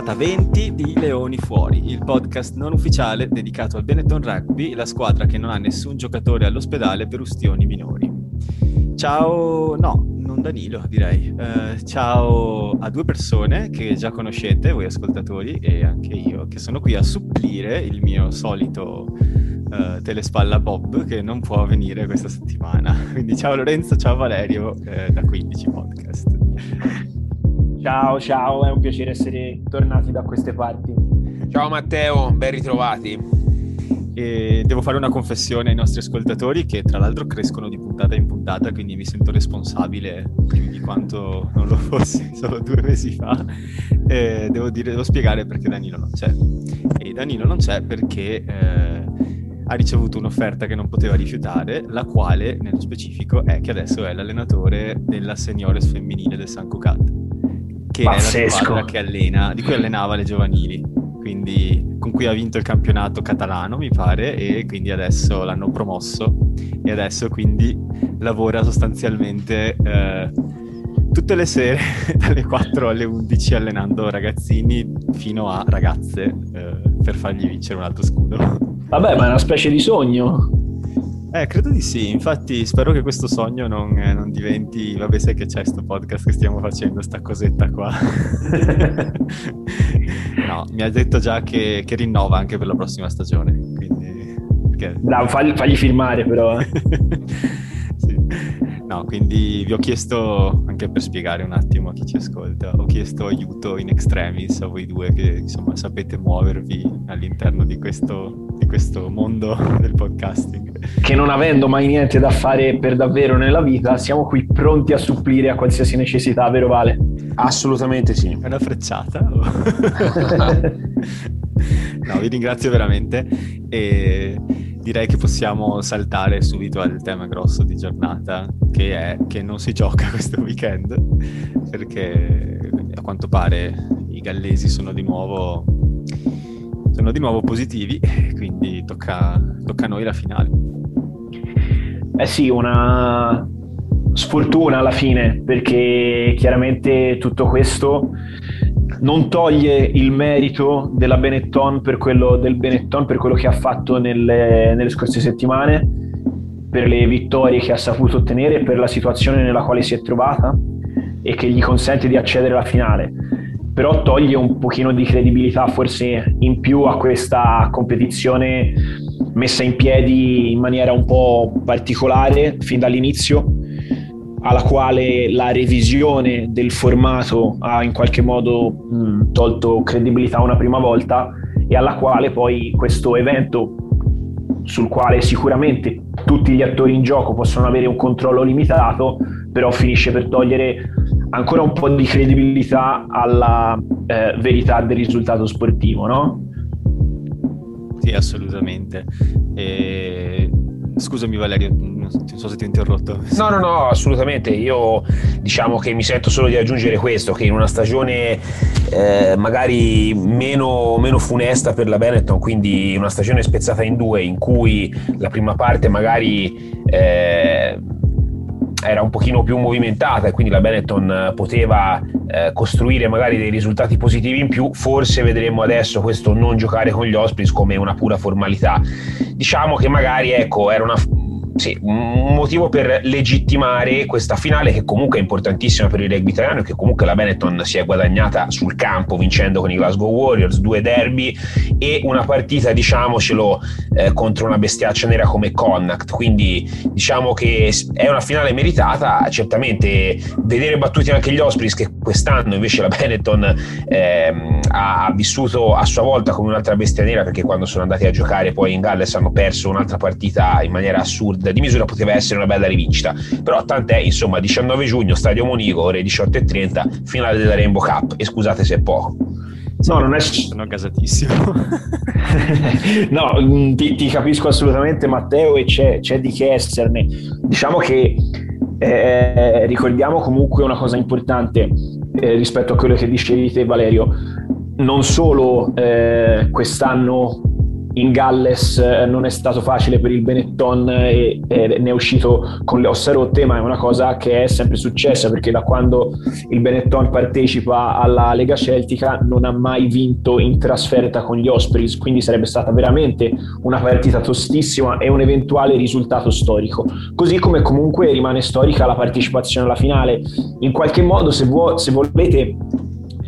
puntata 20 di Leoni Fuori, il podcast non ufficiale dedicato al Benetton Rugby, la squadra che non ha nessun giocatore all'ospedale per ustioni minori. Ciao, no, non Danilo direi. Uh, ciao a due persone che già conoscete, voi ascoltatori e anche io, che sono qui a supplire il mio solito uh, telespalla Bob che non può venire questa settimana. Quindi ciao Lorenzo, ciao Valerio eh, da 15 Podcast. Ciao, ciao, è un piacere essere tornati da queste parti. Ciao Matteo, ben ritrovati. E devo fare una confessione ai nostri ascoltatori che tra l'altro crescono di puntata in puntata, quindi mi sento responsabile più di quanto non lo fossi solo due mesi fa. E devo, dire, devo spiegare perché Danilo non c'è. E Danilo non c'è perché eh, ha ricevuto un'offerta che non poteva rifiutare, la quale nello specifico è che adesso è l'allenatore della seniores femminile del San Cucat che Pazzesco. è la squadra che allena, di cui allenava le giovanili, quindi con cui ha vinto il campionato catalano, mi pare, e quindi adesso l'hanno promosso e adesso quindi lavora sostanzialmente eh, tutte le sere dalle 4 alle 11 allenando ragazzini fino a ragazze eh, per fargli vincere un altro scudo. Vabbè, ma è una specie di sogno. Eh, credo di sì, infatti spero che questo sogno non, eh, non diventi, vabbè sai che c'è questo podcast che stiamo facendo, sta cosetta qua. no, mi ha detto già che, che, rinnova anche per la prossima stagione, quindi... Perché... No, fagli, fagli filmare però. Eh. No, quindi vi ho chiesto, anche per spiegare un attimo a chi ci ascolta, ho chiesto aiuto in extremis a voi due che insomma sapete muovervi all'interno di questo, di questo mondo del podcasting. Che non avendo mai niente da fare per davvero nella vita, siamo qui pronti a supplire a qualsiasi necessità, vero Vale? Assolutamente sì. È una frecciata? no, vi ringrazio veramente e direi che possiamo saltare subito al tema grosso di giornata, che è che non si gioca questo weekend, perché a quanto pare i gallesi sono di nuovo, sono di nuovo positivi, quindi tocca, tocca a noi la finale. Eh sì, una sfortuna alla fine, perché chiaramente tutto questo non toglie il merito della Benetton per quello, del Benetton per quello che ha fatto nelle, nelle scorse settimane, per le vittorie che ha saputo ottenere, per la situazione nella quale si è trovata e che gli consente di accedere alla finale. Però toglie un pochino di credibilità forse in più a questa competizione messa in piedi in maniera un po' particolare fin dall'inizio alla quale la revisione del formato ha in qualche modo mh, tolto credibilità una prima volta e alla quale poi questo evento sul quale sicuramente tutti gli attori in gioco possono avere un controllo limitato, però finisce per togliere ancora un po' di credibilità alla eh, verità del risultato sportivo, no? Sì, assolutamente. E Scusami Valerio, non so se ti ho interrotto. No, no, no, assolutamente. Io diciamo che mi sento solo di aggiungere questo, che in una stagione eh, magari meno, meno, funesta per la Benetton, quindi una stagione spezzata in due, in cui la prima parte magari... Eh, era un pochino più movimentata e quindi la Benetton poteva eh, costruire magari dei risultati positivi in più, forse vedremo adesso questo non giocare con gli Ospreys come una pura formalità. Diciamo che magari ecco, era una, sì, un motivo per legittimare questa finale che comunque è importantissima per il rugby italiano e che comunque la Benetton si è guadagnata sul campo vincendo con i Glasgow Warriors, due derby e una partita diciamocelo eh, contro una bestiaccia nera come Connacht, quindi diciamo che è una finale meritata, certamente vedere battuti anche gli Ospreys che quest'anno invece la Benetton eh, ha vissuto a sua volta come un'altra bestia nera perché quando sono andati a giocare poi in Galles hanno perso un'altra partita in maniera assurda di misura poteva essere una bella rivincita. Però tant'è, insomma, 19 giugno, Stadio Monico, ore 18.30, finale della Rainbow Cup. E scusate se è poco. No, non è... Sono gasatissimo. no, mm, ti, ti, capisco assolutamente Matteo e c'è, c'è, di che esserne. Diciamo che eh, ricordiamo comunque una cosa importante eh, rispetto a quello che dicevi te Valerio. Non solo eh, quest'anno in Galles eh, non è stato facile per il Benetton e, e, ne è uscito con le ossa rotte, ma è una cosa che è sempre successa perché da quando il Benetton partecipa alla Lega Celtica non ha mai vinto in trasferta con gli Ospreys, quindi sarebbe stata veramente una partita tostissima e un eventuale risultato storico. Così come comunque rimane storica la partecipazione alla finale. In qualche modo, se, vuo, se volete,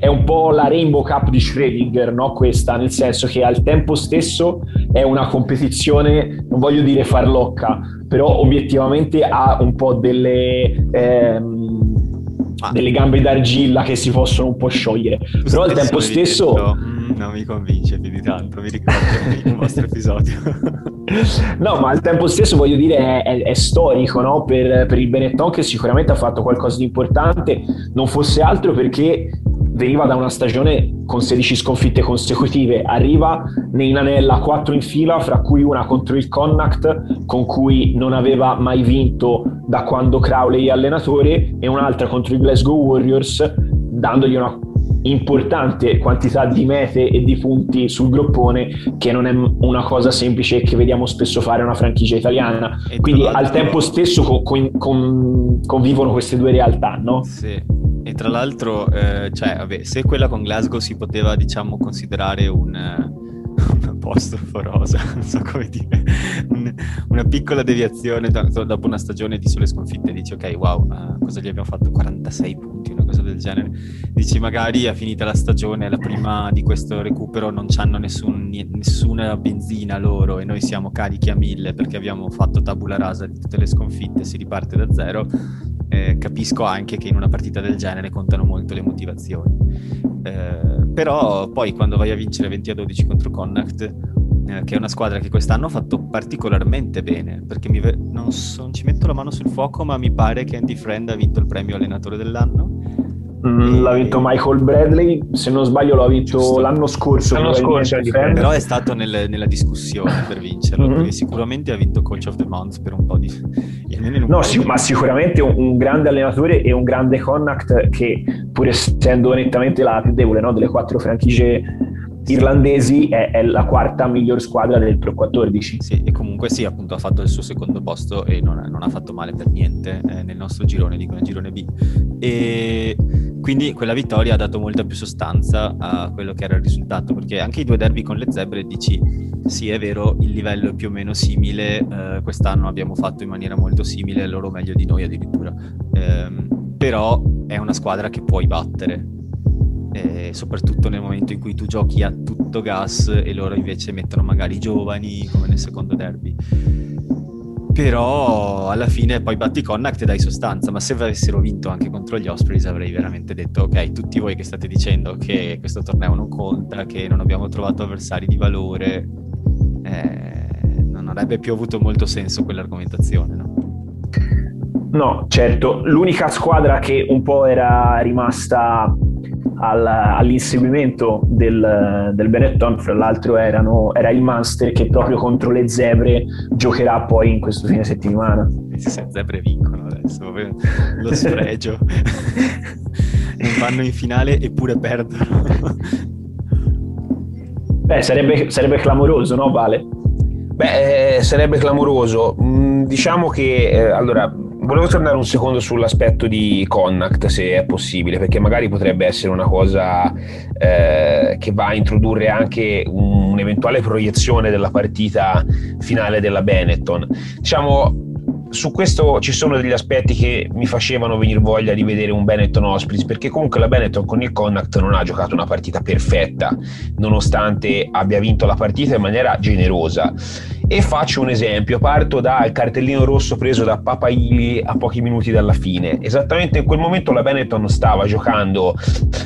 è un po' la Rainbow Cup di Schrödinger, no? Questa, nel senso che al tempo stesso è una competizione, non voglio dire farlocca, però obiettivamente ha un po' delle, ehm, delle gambe d'argilla che si possono un po' sciogliere. Però al tempo stesso... Detto, mm, non mi convince più di tanto, mi ricordo il vostro episodio. no, ma al tempo stesso voglio dire è, è, è storico no? per, per il Benetton che sicuramente ha fatto qualcosa di importante, non fosse altro perché veniva da una stagione con 16 sconfitte consecutive, arriva in anella 4 in fila, fra cui una contro il Connacht, con cui non aveva mai vinto da quando Crowley è allenatore, e un'altra contro i Glasgow Warriors, dandogli una importante quantità di mete e di punti sul groppone che non è una cosa semplice che vediamo spesso fare una franchigia italiana. Quindi al tempo stesso con, con, convivono queste due realtà no? Sì e tra l'altro, eh, cioè, vabbè, se quella con Glasgow si poteva, diciamo, considerare un, un apostrofo rosa, non so come dire, un, una piccola deviazione da, dopo una stagione di sole sconfitte, dici ok, wow, uh, cosa gli abbiamo fatto? 46 punti, cosa del genere. Dici magari è finita la stagione, la prima di questo recupero non hanno nessun, nessuna benzina loro e noi siamo carichi a mille perché abbiamo fatto tabula rasa di tutte le sconfitte, si riparte da zero eh, capisco anche che in una partita del genere contano molto le motivazioni. Eh, però poi quando vai a vincere 20 a 12 contro Connacht, eh, che è una squadra che quest'anno ha fatto particolarmente bene, perché ve- non, so, non ci metto la mano sul fuoco, ma mi pare che Andy Friend ha vinto il premio allenatore dell'anno Mm, l'ha vinto Michael Bradley, se non sbaglio l'ha vinto Giusto. l'anno scorso. L'anno scorso però è stato nel, nella discussione per vincerlo, mm-hmm. perché sicuramente ha vinto Coach of the Month per un po' di... no, sì, ma sicuramente un, un, grande allenatore e un grande Connacht che pur essendo nettamente la più debole no, delle quattro franchigie irlandesi è, è, la quarta miglior squadra del Pro 14. Sì, e comunque sì, appunto ha fatto il suo secondo posto e non, non ha fatto male per niente eh, nel nostro girone, dico nel girone B. E quindi quella vittoria ha dato molta più sostanza a quello che era il risultato, perché anche i due derby con le zebre dici sì è vero, il livello è più o meno simile, eh, quest'anno abbiamo fatto in maniera molto simile, loro meglio di noi addirittura, eh, però è una squadra che puoi battere eh, soprattutto nel momento in cui tu giochi a tutto gas e loro invece mettono magari giovani come nel secondo derby però alla fine poi batti Connacht e dai sostanza ma se avessero vinto anche contro gli Ospreys avrei veramente detto ok tutti voi che state dicendo che questo torneo non conta che non abbiamo trovato avversari di valore eh, non avrebbe più avuto molto senso quell'argomentazione no? No, certo, l'unica squadra che un po' era rimasta al, all'inseguimento del, del, Benetton, fra l'altro erano, era il Munster che proprio contro le zebre giocherà poi in questo fine settimana. Le zebre vincono adesso, lo sfregio. non vanno in finale eppure perdono. Beh, sarebbe, sarebbe clamoroso, no Vale? Beh, eh, sarebbe clamoroso. Mm, diciamo che, eh, allora, volevo tornare un secondo sull'aspetto di Connacht, se è possibile, perché magari potrebbe essere una cosa eh, che va a introdurre anche un'eventuale proiezione della partita finale della Benetton. Diciamo, su questo ci sono degli aspetti che mi facevano venire voglia di vedere un Benetton Ospreys perché comunque la Benetton con il Connacht non ha giocato una partita perfetta nonostante abbia vinto la partita in maniera generosa e faccio un esempio, parto dal cartellino rosso preso da Papa Ili a pochi minuti dalla fine. Esattamente in quel momento la Benetton stava giocando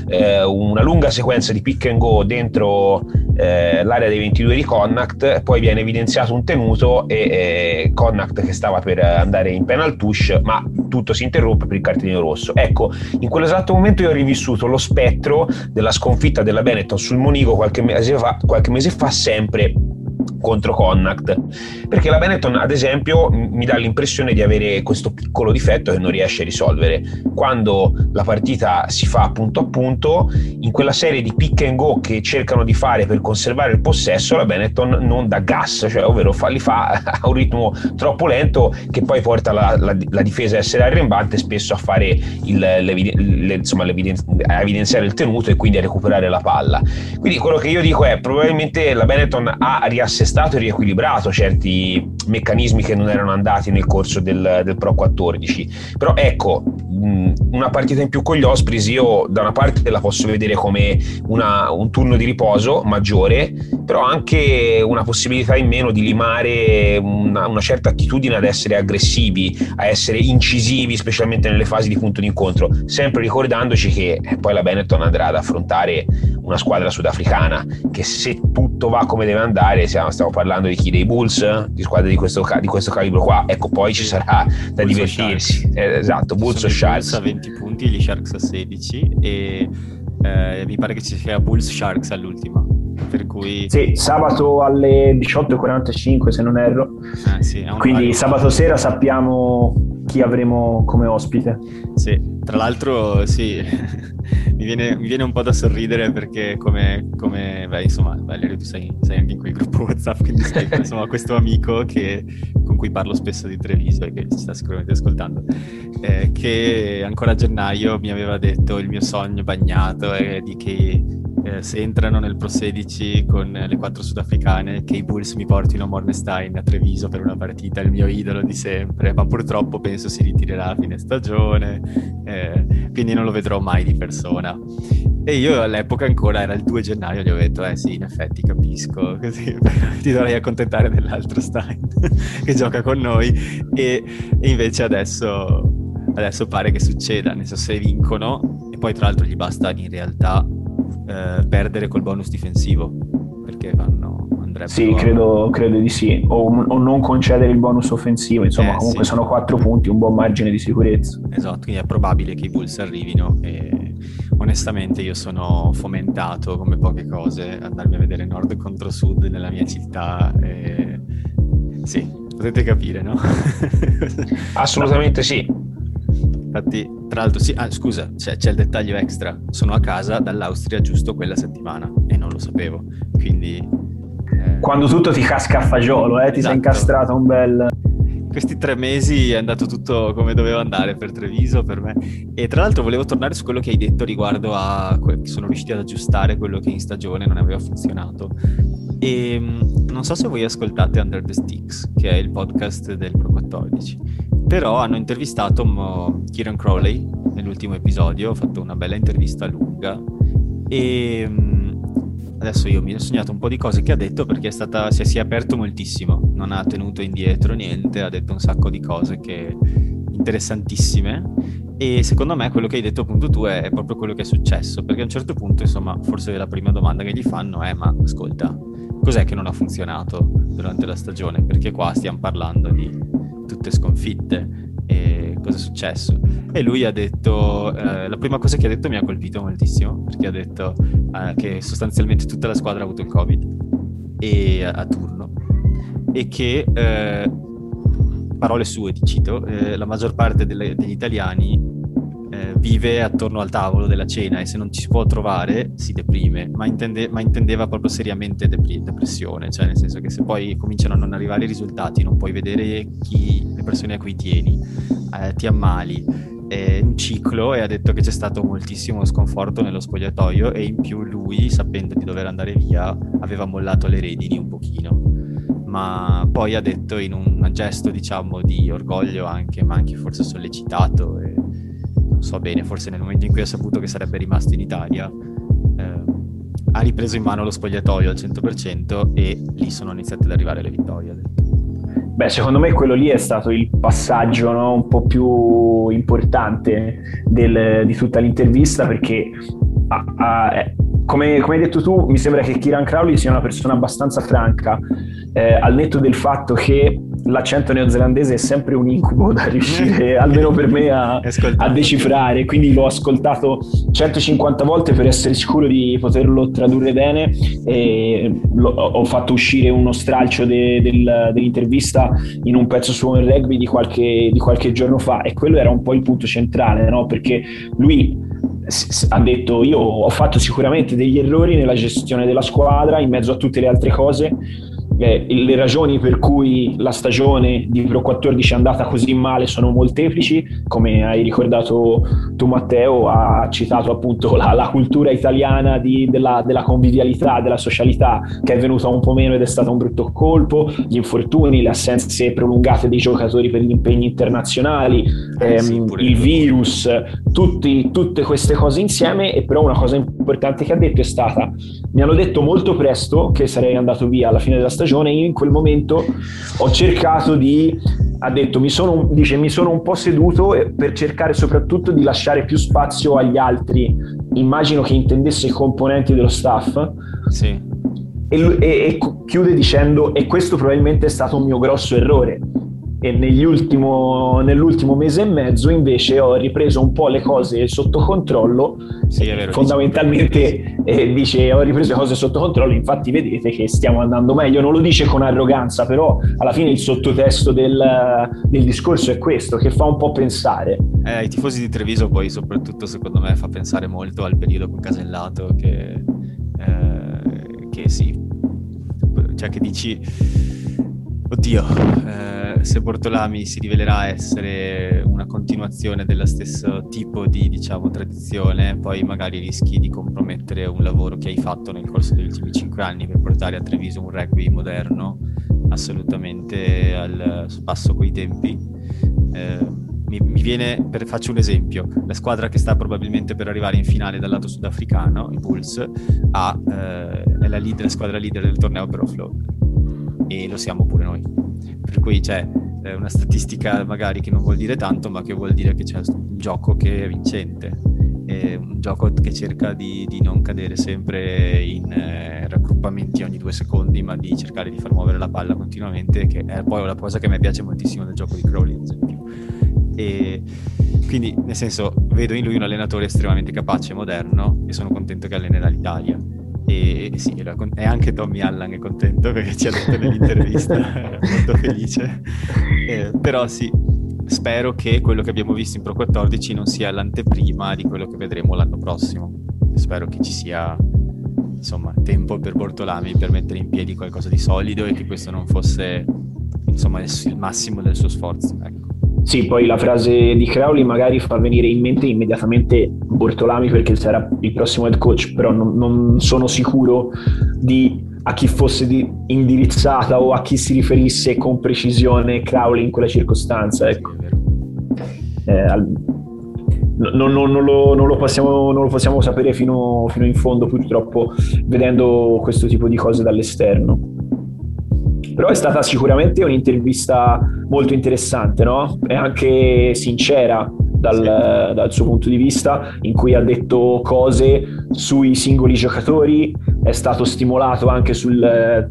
eh, una lunga sequenza di pick and go dentro eh, l'area dei 22 di Connacht, poi viene evidenziato un tenuto e eh, Connacht che stava per andare in penal touch, ma tutto si interrompe per il cartellino rosso. Ecco, in quell'esatto momento io ho rivissuto lo spettro della sconfitta della Benetton sul Monigo qualche mese fa, qualche mese fa sempre contro Connacht, perché la Benetton ad esempio mi dà l'impressione di avere questo piccolo difetto che non riesce a risolvere. Quando la partita si fa punto a punto, in quella serie di pick and go che cercano di fare per conservare il possesso, la Benetton non dà gas, cioè ovvero fa, li fa a un ritmo troppo lento che poi porta la, la, la difesa a essere arrembante spesso a fare il, le, insomma, a evidenziare il tenuto e quindi a recuperare la palla. Quindi quello che io dico è probabilmente la Benetton ha riassestato e riequilibrato certi meccanismi che non erano andati nel corso del, del Pro 14. Però ecco, una partita in più con gli Ospreys io da una parte la posso vedere come una, un turno di riposo maggiore, però anche una possibilità in meno di limare una, una certa attitudine ad essere aggressivi, a essere incisivi, specialmente nelle fasi di punto d'incontro, sempre ricordandoci che eh, poi la Benetton andrà ad affrontare una squadra sudafricana che se tutto va come deve andare, stiamo, stiamo parlando di chi? Dei Bulls, di squadre di questo, di questo calibro qua, ecco poi ci sarà da Bulls divertirsi. Eh, esatto, Bulls o Sharks. a 20 punti, gli Sharks a 16 e eh, mi pare che ci sia Bulls Sharks all'ultima. Per cui... Sì, sabato alle 18.45 se non erro. Eh, sì, Quindi sabato sera sappiamo chi avremo come ospite. Sì, tra l'altro sì, mi, viene, mi, viene, un po' da sorridere perché come, come beh, insomma, Valerio tu sei, sei, anche in quel gruppo WhatsApp, quindi sei insomma questo amico che, con cui parlo spesso di Treviso e che ci sta sicuramente ascoltando, eh, che ancora a gennaio mi aveva detto il mio sogno bagnato è di che eh, se entrano nel Pro 16 con le quattro sudafricane, che i Bulls mi portino Mornestein a Treviso per una partita, il mio idolo di sempre, ma purtroppo penso si ritirerà a fine stagione, eh, quindi non lo vedrò mai di persona. E io all'epoca ancora era il 2 gennaio, gli ho detto, eh sì, in effetti capisco, così ti dovrei accontentare dell'altro Stein che gioca con noi. E, e invece adesso, adesso pare che succeda, nel senso se vincono, e poi tra l'altro gli basta in realtà eh, perdere col bonus difensivo perché vanno andrebbero sì credo, credo di sì o, o, non concedere il bonus offensivo insomma eh, comunque sì. sono quattro punti un buon margine di sicurezza esatto quindi è probabile che i Bulls arrivino e onestamente io sono fomentato come poche cose andarmi a vedere nord contro sud nella mia città e... sì potete capire no? assolutamente sì Infatti, tra l'altro, sì, ah, scusa, c'è, c'è, il dettaglio extra. Sono a casa dall'Austria giusto quella settimana e non lo sapevo. Quindi. Eh... Quando tutto ti casca a fagiolo, eh, ti esatto. sei incastrato un bel. Questi tre mesi è andato tutto come doveva andare per Treviso, per me. E tra l'altro volevo tornare su quello che hai detto riguardo a che sono riusciti ad aggiustare quello che in stagione non aveva funzionato. E ehm, non so se voi ascoltate Under the Sticks, che è il podcast del Pro 14 però hanno intervistato um, Kieran Crowley nell'ultimo episodio, ho fatto una bella intervista lunga. E um, adesso io mi ho sognato un po' di cose che ha detto perché è stata, si, è, si è aperto moltissimo, non ha tenuto indietro niente, ha detto un sacco di cose che, interessantissime e secondo me quello che hai detto appunto tu è, è proprio quello che è successo perché a un certo punto insomma forse la prima domanda che gli fanno è ma ascolta cos'è che non ha funzionato durante la stagione? Perché qua stiamo parlando di tutte sconfitte e cosa è successo? E lui ha detto eh, la prima cosa che ha detto mi ha colpito moltissimo perché ha detto eh, che sostanzialmente tutta la squadra ha avuto il covid e a, a turno. E che eh, parole sue ti cito eh, la maggior parte delle, degli italiani eh, vive attorno al tavolo della cena e se non ci si può trovare si deprime, ma, intende, ma intendeva proprio seriamente depri- depressione, cioè nel senso che se poi cominciano a non arrivare i risultati, non puoi vedere chi, le persone a cui tieni, eh, ti ammali, è un ciclo e ha detto che c'è stato moltissimo sconforto nello spogliatoio e in più lui, sapendo di dover andare via, aveva mollato le redini un pochino. Ma poi ha detto in un gesto, diciamo, di orgoglio anche, ma anche forse sollecitato e so bene, forse nel momento in cui ha saputo che sarebbe rimasto in Italia, eh, ha ripreso in mano lo spogliatoio al 100% e lì sono iniziate ad arrivare le vittorie. Beh, secondo me quello lì è stato il passaggio no? un po' più importante del, di tutta l'intervista perché ah, ah, eh, come, come, hai detto tu, mi sembra che Kiran Crowley sia una persona abbastanza franca, eh, al netto del fatto che l'accento neozelandese è sempre un incubo da riuscire, almeno per me, a, a, decifrare. Quindi l'ho ascoltato 150 volte per essere sicuro di poterlo tradurre bene. E ho fatto uscire uno stralcio de, del, dell'intervista in un pezzo su un rugby di qualche, di qualche giorno fa, e quello era un po' il punto centrale, no? perché lui ha detto io ho fatto sicuramente degli errori nella gestione della squadra in mezzo a tutte le altre cose eh, le ragioni per cui la stagione di Pro 14 è andata così male sono molteplici, come hai ricordato tu Matteo, ha citato appunto la, la cultura italiana di, della, della, convivialità, della socialità che è venuta un po' meno ed è stato un brutto colpo, gli infortuni, le assenze prolungate dei giocatori per gli impegni internazionali, eh, ehm, sì, il virus, tutti, tutte queste cose insieme. E però una cosa importante che ha detto è stata mi hanno detto molto presto che sarei andato via alla fine della stagione. Io in quel momento ho cercato di, ha detto, mi sono, dice, mi sono un po' seduto per cercare soprattutto di lasciare più spazio agli altri. Immagino che intendesse i componenti dello staff. Sì. E, e, e chiude dicendo, e questo probabilmente è stato un mio grosso errore e nell'ultimo mese e mezzo invece ho ripreso un po' le cose sotto controllo. Sì, vero, fondamentalmente eh, dice ho ripreso le cose sotto controllo. Infatti vedete che stiamo andando meglio. Non lo dice con arroganza però alla fine il sottotesto del, del discorso è questo che fa un po' pensare. Eh, ai tifosi di Treviso poi soprattutto secondo me fa pensare molto al periodo con Casellato che, eh, che sì. Cioè che dici oddio se Bortolami si rivelerà essere una continuazione dello stesso tipo di diciamo, tradizione, poi magari rischi di compromettere un lavoro che hai fatto nel corso degli ultimi cinque anni per portare a Treviso un rugby moderno, assolutamente al passo coi tempi. Eh, mi, mi, viene, per, faccio un esempio, la squadra che sta probabilmente per arrivare in finale dal lato sudafricano, i Bulls, ha, eh, è la, leader, la squadra leader del torneo per offload e lo siamo pure noi. Per cui c'è eh, una statistica magari che non vuol dire tanto, ma che vuol dire che c'è un gioco che è vincente, è un gioco che cerca di, di non cadere sempre in eh, raggruppamenti ogni due secondi, ma di cercare di far muovere la palla continuamente, che è poi una cosa che me piace moltissimo nel gioco di Crowley, ad esempio. E quindi, nel senso, vedo in lui un allenatore estremamente capace, moderno, e sono contento che allenerà l'Italia e, sì, e anche Tommy Allan è contento perché ci ha detto nell'intervista, molto felice. Eh, però sì, spero che quello che abbiamo visto in Pro 14 non sia l'anteprima di quello che vedremo l'anno prossimo. Spero che ci sia insomma tempo per Bortolami per mettere in piedi qualcosa di solido e che questo non fosse insomma il massimo del suo sforzo. Ecco. Sì, poi la frase di Crowley magari fa venire in mente immediatamente Bortolami perché sarà il prossimo head coach, però non, non sono sicuro di a chi fosse di, indirizzata o a chi si riferisse con precisione Crowley in quella circostanza. Ecco. Eh, al, non, non, non, lo, non, lo possiamo, non, lo, possiamo, sapere fino, fino in fondo purtroppo vedendo questo tipo di cose dall'esterno. Però è stata sicuramente un'intervista molto interessante, no? E anche sincera dal, sì. dal, suo punto di vista, in cui ha detto cose sui singoli giocatori, è stato stimolato anche sul eh,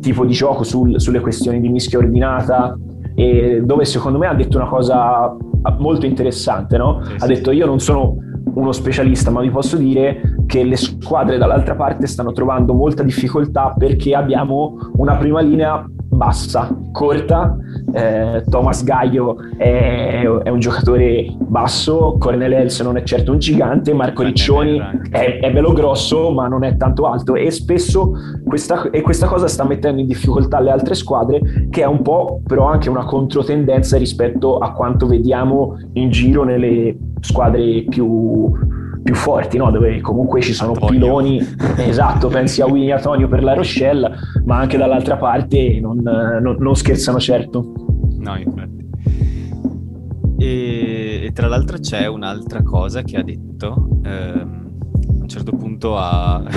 tipo di gioco, sul, sulle questioni di mischia ordinata, e dove secondo me ha detto una cosa molto interessante, no? Sì, ha detto io non sono uno specialista, ma vi posso dire che le squadre dall'altra parte stanno trovando molta difficoltà perché abbiamo una prima linea bassa, corta. Eh, Thomas Gaio è, è, un giocatore basso, Cornel Els non è certo un gigante, Marco Riccioni è, è, bello grosso ma non è tanto alto e spesso questa, e questa cosa sta mettendo in difficoltà le altre squadre che è un po' però anche una controtendenza rispetto a quanto vediamo in giro nelle squadre più, più forti, no? dove comunque ci sono Antonio. piloni, esatto, pensi a Winnie Antonio per la Rochelle, ma anche dall'altra parte non, non, non scherzano certo. No, infatti. E, e, tra l'altro c'è un'altra cosa che ha detto, ehm, a un certo punto ha...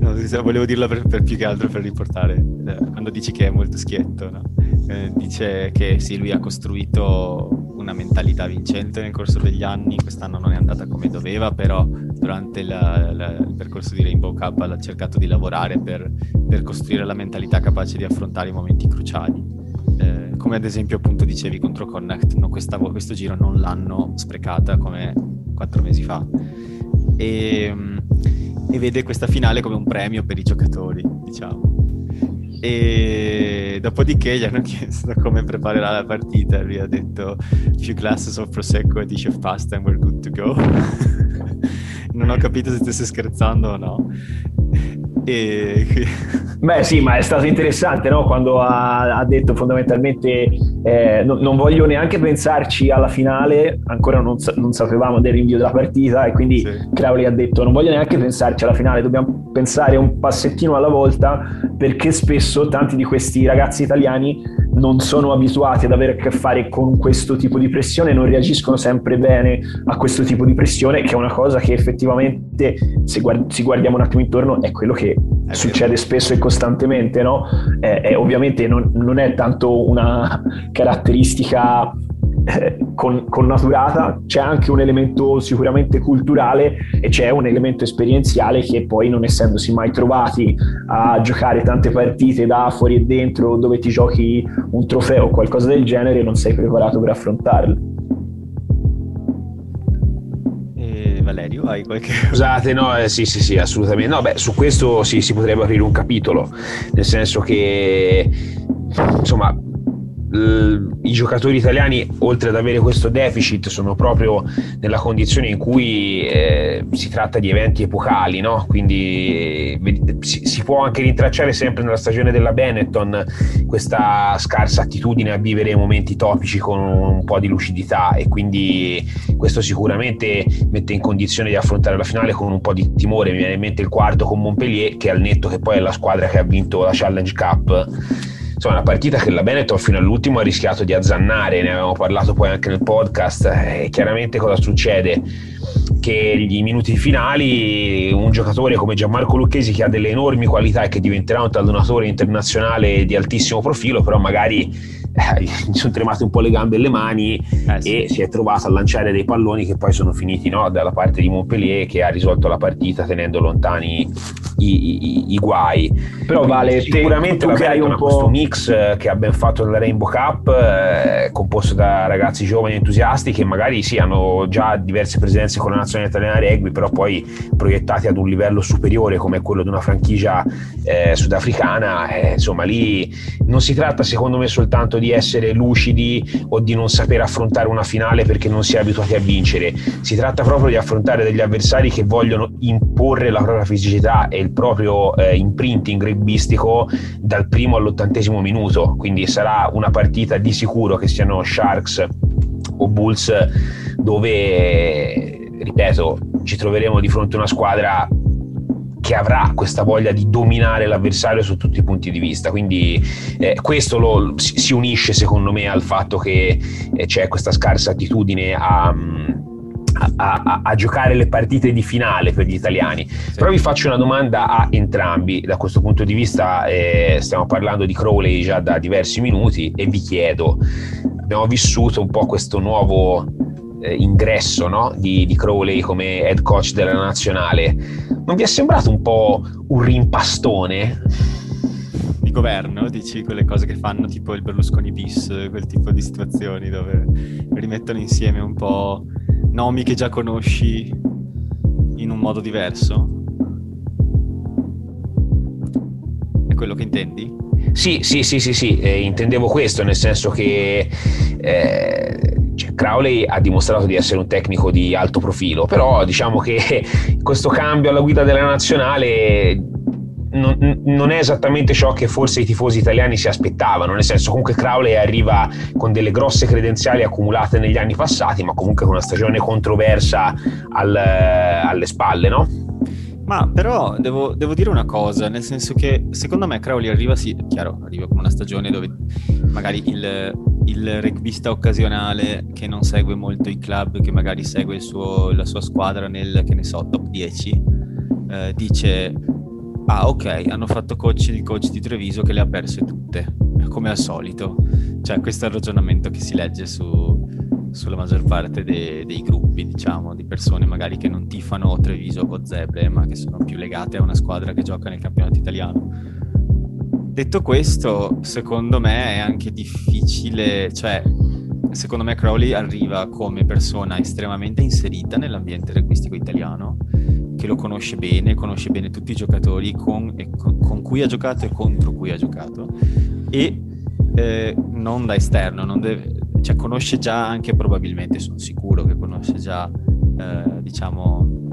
no, volevo dirla per, per, più che altro per riportare, eh, quando dici che è molto schietto, no? eh, dice che sì, lui ha costruito una mentalità vincente nel corso degli anni, quest'anno non è andata come doveva, però durante la, la, il percorso di Rainbow Cup ha cercato di lavorare per, per costruire la mentalità capace di affrontare i momenti cruciali. Eh, come ad esempio appunto dicevi contro Connect, no, questa, questo giro non l'hanno sprecata come quattro mesi fa. E, e vede questa finale come un premio per i giocatori, diciamo. E dopodiché gli hanno chiesto come preparerà la partita. Lui ha detto: Few glasses of Prosecco e dice pasta and we're good to go. non ho capito se stesse scherzando o no. E... Beh sì, ma è stato interessante no? quando ha, ha, detto fondamentalmente eh, no, non voglio neanche pensarci alla finale, ancora non, non, sapevamo del rinvio della partita e quindi sì. Crowley ha detto non voglio neanche pensarci alla finale, dobbiamo pensare un passettino alla volta perché spesso tanti di questi ragazzi italiani non sono abituati ad avere a che fare con questo tipo di pressione, non reagiscono sempre bene a questo tipo di pressione, che è una cosa che effettivamente, se guard- ci guardiamo un attimo intorno, è quello che è succede spesso e costantemente, no? Eh, eh, ovviamente non, non è tanto una caratteristica eh, con, connaturata, c'è anche un elemento sicuramente culturale e c'è un elemento esperienziale che poi non essendosi mai trovati a giocare tante partite da fuori e dentro dove ti giochi un trofeo o qualcosa del genere non sei preparato per affrontarlo. Hai qualche... Scusate, no, eh, sì, sì, sì, assolutamente. No, beh, su questo sì, si potrebbe aprire un capitolo, nel senso che, insomma, i giocatori italiani, oltre ad avere questo deficit, sono proprio nella condizione in cui eh, si tratta di eventi epocali, no? quindi eh, si, si, può anche rintracciare sempre nella stagione della Benetton questa scarsa attitudine a vivere momenti topici con un po' di lucidità e quindi questo sicuramente mette in condizione di affrontare la finale con un po' di timore. Mi viene in mente il quarto con Montpellier, che al netto che poi è la squadra che ha vinto la Challenge Cup insomma una partita che la Benetton fino all'ultimo ha rischiato di azzannare, ne avevamo parlato poi anche nel podcast, e chiaramente cosa succede? Che gli minuti finali un giocatore come Gianmarco Lucchesi che ha delle enormi qualità e che diventerà un talonatore internazionale di altissimo profilo, però magari eh, gli sono tremate un po' le gambe e le mani eh, sì. e si è trovato a lanciare dei palloni che poi sono finiti no, dalla parte di Montpellier che ha risolto la partita tenendo lontani i, i, i guai. Però vale sicuramente te, tu hai un po' questo mix eh, che ha ben fatto nella Rainbow Cup, eh, composto da ragazzi giovani entusiasti che magari sì, hanno già diverse presenze con la nazionale italiana rugby, però poi proiettati ad un livello superiore come quello di una franchigia eh, sudafricana. Eh, insomma, lì non si tratta secondo me soltanto di essere lucidi o di non saper affrontare una finale perché non si è abituati a vincere, si tratta proprio di affrontare degli avversari che vogliono imporre la propria fisicità e il proprio eh, imprinting rugbistico dal primo all'ottantesimo minuto, quindi sarà una partita di sicuro che siano Sharks o Bulls dove, ripeto, ci troveremo di fronte a una squadra che avrà questa voglia di dominare l'avversario su tutti i punti di vista. Quindi eh, questo lo, si unisce secondo me al fatto che eh, c'è questa scarsa attitudine a, a, a, a, giocare le partite di finale per gli italiani. Sì. Però vi faccio una domanda a entrambi. Da questo punto di vista eh, stiamo parlando di Crowley già da diversi minuti e vi chiedo, abbiamo vissuto un po' questo nuovo eh, ingresso no? di, di, Crowley come head coach della nazionale, non vi è sembrato un po' un rimpastone? Di governo, dici quelle cose che fanno tipo il Berlusconi bis, quel tipo di situazioni dove rimettono insieme un po' nomi che già conosci in un modo diverso? È quello che intendi? Sì, sì, sì, sì, sì, eh, intendevo questo, nel senso che eh, cioè, Crowley ha dimostrato di essere un tecnico di alto profilo, però diciamo che questo cambio alla guida della nazionale non, non, è esattamente ciò che forse i tifosi italiani si aspettavano, nel senso comunque Crowley arriva con delle grosse credenziali accumulate negli anni passati, ma comunque con una stagione controversa al, alle spalle, no? Ma però devo, devo, dire una cosa, nel senso che secondo me Crowley arriva, sì, chiaro, arriva con una stagione dove magari il, il rugbista occasionale che non segue molto i club, che magari segue suo, la sua squadra nel, che ne so, top 10, eh, dice, ah ok, hanno fatto coach, il coach di Treviso che le ha perse tutte, come al solito. Cioè questo è il ragionamento che si legge su, sulla maggior parte de- dei gruppi, diciamo, di persone magari che non tifano Treviso o Zebre, ma che sono più legate a una squadra che gioca nel campionato italiano. Detto questo, secondo me è anche difficile, cioè, secondo me Crowley arriva come persona estremamente inserita nell'ambiente requistico italiano, che lo conosce bene, conosce bene tutti i giocatori con, con, cui ha giocato e contro cui ha giocato, e eh, non da esterno, non deve, cioè conosce già anche probabilmente, sono sicuro che conosce già, eh, diciamo,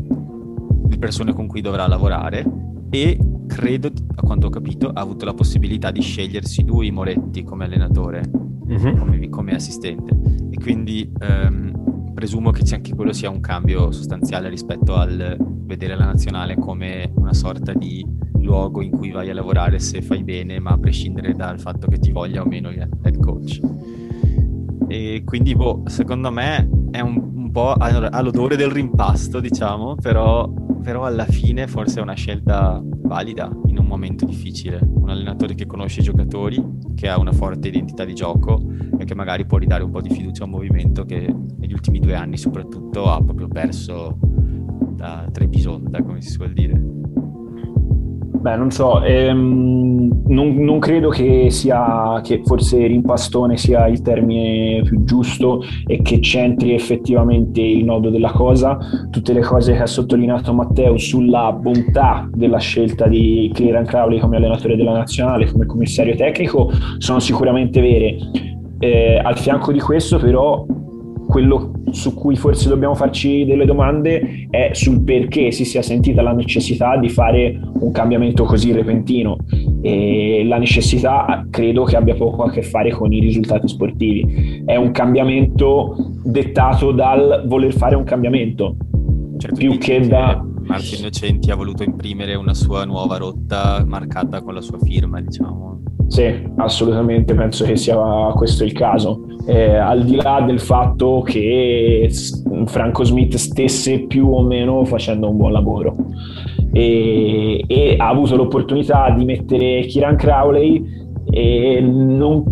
le persone con cui dovrà lavorare e credo, a quanto ho capito, ha avuto la possibilità di scegliersi lui Moretti come allenatore, mm-hmm. come, come, assistente e quindi ehm, presumo che anche quello sia un cambio sostanziale rispetto al vedere la nazionale come una sorta di luogo in cui vai a lavorare se fai bene, ma a prescindere dal fatto che ti voglia o meno il head coach. E quindi, boh, secondo me è un, un po' all'odore del rimpasto, diciamo, però, però alla fine forse è una scelta valida in un momento difficile. Un allenatore che conosce i giocatori, che ha una forte identità di gioco e che magari può ridare un po' di fiducia a un movimento che negli ultimi due anni soprattutto ha proprio perso da Trebisonda, come si suol dire. Beh, non so, ehm, non, non, credo che sia che forse rimpastone sia il termine più giusto e che centri effettivamente il nodo della cosa. Tutte le cose che ha sottolineato Matteo sulla bontà della scelta di Clearan Crowley come allenatore della nazionale, come commissario tecnico, sono sicuramente vere. Eh, al fianco di questo, però, quello su cui forse dobbiamo farci delle domande è sul perché si sia sentita la necessità di fare un cambiamento così repentino. E la necessità credo che abbia poco a che fare con i risultati sportivi. È un cambiamento dettato dal voler fare un cambiamento. Certo, più che da Marco Innocenti ha voluto imprimere una sua nuova rotta marcata con la sua firma diciamo sì, assolutamente penso che sia questo il caso. Eh, al di là del fatto che Franco Smith stesse più o meno facendo un buon lavoro e, e ha avuto l'opportunità di mettere Kiran Crowley e non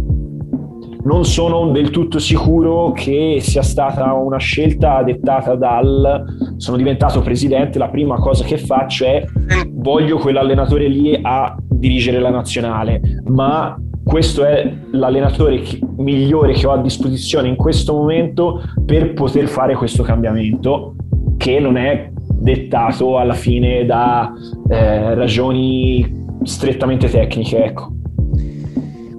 non sono del tutto sicuro che sia stata una scelta dettata dal sono diventato presidente, la prima cosa che faccio è voglio quell'allenatore lì a dirigere la nazionale, ma questo è l'allenatore che, migliore che ho a disposizione in questo momento per poter fare questo cambiamento che non è dettato alla fine da eh, ragioni strettamente tecniche, ecco.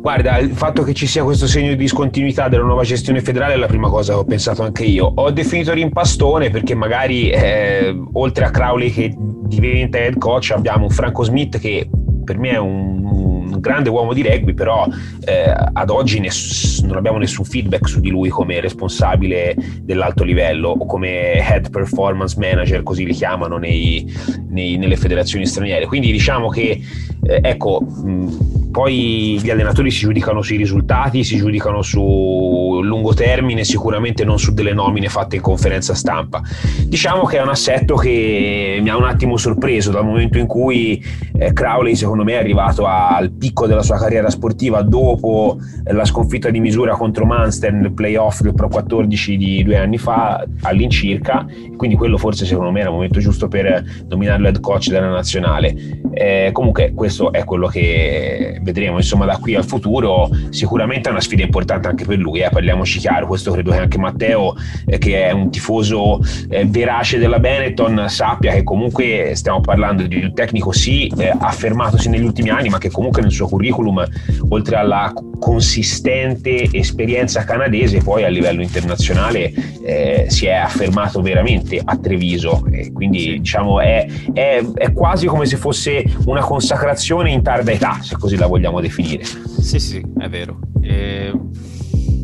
Guarda, il fatto che ci sia questo segno di discontinuità della nuova gestione federale è la prima cosa che ho pensato anche io. Ho definito rimpastone perché magari eh, oltre a Crowley che diventa head coach abbiamo un Franco Smith che per me è un grande uomo di rugby, però eh, ad oggi ness- non abbiamo nessun feedback su di lui come responsabile dell'alto livello o come head performance manager, così li chiamano nei, nei, nelle federazioni straniere. Quindi diciamo che, eh, ecco, mh, poi gli allenatori si giudicano sui risultati, si giudicano su lungo termine, sicuramente non su delle nomine fatte in conferenza stampa. Diciamo che è un assetto che mi ha un attimo sorpreso dal momento in cui eh, Crowley secondo me è arrivato al picco della sua carriera sportiva dopo la sconfitta di misura contro Munster nel playoff del Pro 14 di due anni fa all'incirca, quindi quello forse secondo me era il momento giusto per nominarlo head coach della nazionale. Eh, comunque questo è quello che vedremo. Insomma da qui al futuro, sicuramente è una sfida importante anche per lui, eh, parliamoci chiaro, questo credo che anche Matteo eh, che è un tifoso eh, verace della Benetton sappia che comunque stiamo parlando di un tecnico sì eh, affermatosi negli ultimi anni ma che comunque nel suo curriculum oltre alla consistente esperienza canadese poi a livello internazionale eh, si è affermato veramente a Treviso. E quindi diciamo è, è, è quasi come se fosse una consacrazione in tarda età se così la vogliamo definire. Sì, sì, è vero. E...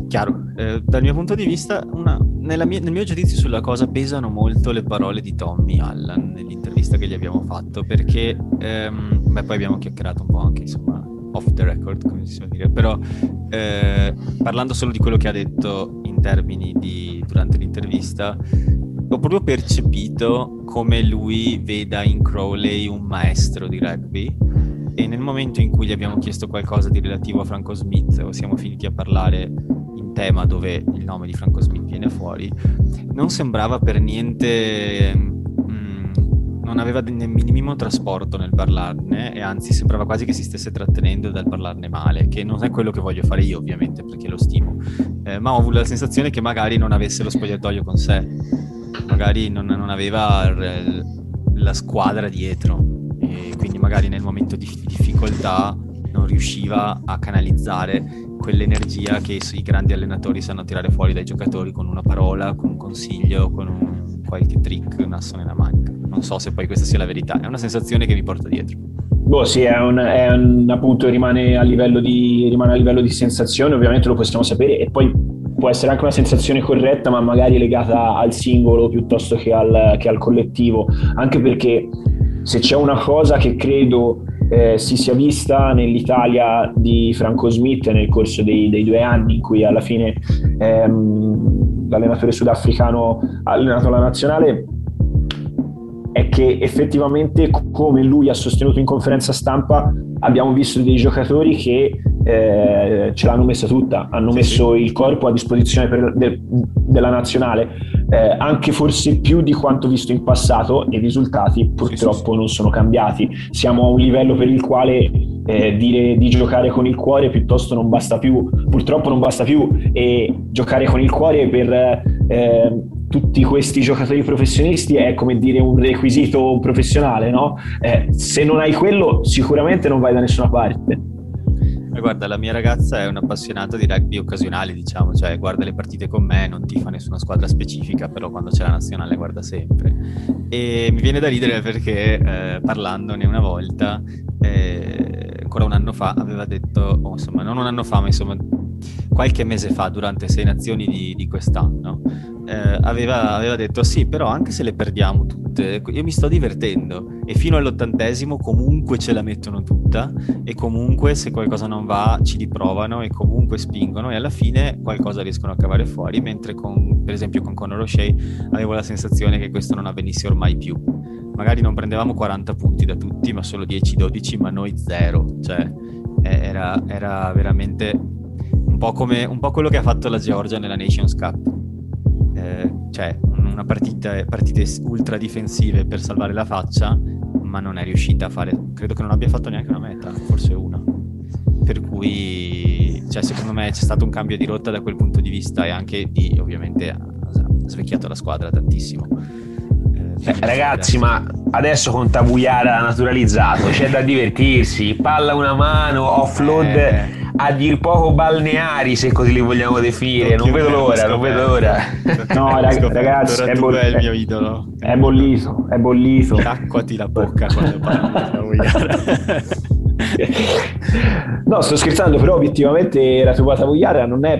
Chiaro, eh, dal mio punto di vista, una, mia, nel mio giudizio sulla cosa pesano molto le parole di Tommy Allan nell'intervista che gli abbiamo fatto, perché ehm, beh, poi abbiamo chiacchierato un po' anche, insomma, off the record, come si suol dire, però eh, parlando solo di quello che ha detto in termini di durante l'intervista, ho proprio percepito come lui veda in Crowley un maestro di rugby e nel momento in cui gli abbiamo chiesto qualcosa di relativo a Franco Smith o siamo finiti a parlare in tema dove il nome di Franco Smith viene fuori, non sembrava per niente mm, non aveva nel minimo trasporto nel parlarne e anzi sembrava quasi che si stesse trattenendo dal parlarne male, che non è quello che voglio fare io ovviamente perché lo stimo, eh, ma ho avuto la sensazione che magari non avesse lo spogliatoio con sé, magari non, non aveva r- la squadra dietro. E quindi magari nel momento di difficoltà non riusciva a canalizzare quell'energia che i grandi allenatori sanno tirare fuori dai giocatori con una parola, con un consiglio, con un, qualche trick, un asso nella manica. Non so se poi questa sia la verità, è una sensazione che mi porta dietro. Boh, sì, è un, è un appunto rimane a, di, rimane a livello di sensazione, ovviamente lo possiamo sapere, e poi può essere anche una sensazione corretta, ma magari legata al singolo piuttosto che al, che al collettivo, anche perché se c'è una cosa che credo eh, si sia vista nell'Italia di Franco Smith nel corso dei, dei due anni in cui alla fine ehm, l'allenatore sudafricano ha allenato la nazionale è che effettivamente come lui ha sostenuto in conferenza stampa abbiamo visto dei giocatori che eh, ce l'hanno messa tutta, hanno messo il corpo a disposizione per, de, della nazionale, eh, anche forse più di quanto visto in passato e i risultati purtroppo sì, sì, sì. non sono cambiati. Siamo a un livello per il quale eh, dire di giocare con il cuore piuttosto non basta più, purtroppo non basta più e giocare con il cuore per eh, tutti questi giocatori professionisti è come dire un requisito professionale, no? Eh, se non hai quello sicuramente non vai da nessuna parte. Guarda, la mia ragazza è un'appassionata di rugby occasionali, diciamo, cioè guarda le partite con me, non tifa nessuna squadra specifica, però quando c'è la nazionale guarda sempre. E mi viene da ridere perché eh, parlandone una volta, eh, ancora un anno fa, aveva detto, oh, insomma, non un anno fa, ma insomma qualche mese fa, durante Sei Nazioni di, di quest'anno, eh, aveva, aveva, detto sì, però anche se le perdiamo tutte, io mi sto divertendo e fino all'ottantesimo comunque ce la mettono tutta e comunque se qualcosa non va ci riprovano e comunque spingono e alla fine qualcosa riescono a cavare fuori, mentre con, per esempio con Conor O'Shea avevo la sensazione che questo non avvenisse ormai più. Magari non prendevamo 40 punti da tutti, ma solo 10-12, ma noi zero. Cioè, era, era veramente un po' come un po' quello che ha fatto la Georgia nella Nations Cup eh, cioè una partita, partite ultra difensive per salvare la faccia, ma non è riuscita a fare, credo che non abbia fatto neanche una meta, forse una. Per cui, cioè, secondo me c'è stato un cambio di rotta da quel punto di vista e anche di, ovviamente, ha svecchiato la squadra tantissimo. Eh, eh ragazzi, ma adesso con Tabuyara naturalizzato c'è da divertirsi, palla una mano, offload. Eh a dir poco balneari, se così li vogliamo definire. Non vedo l'ora, non vedo l'ora. No, ragazzi, è, boll- è il mio idolo. È bollito, è bollito. Acquati la bocca quando parli No, sto scherzando, però obiettivamente Ratubata Vogliara non è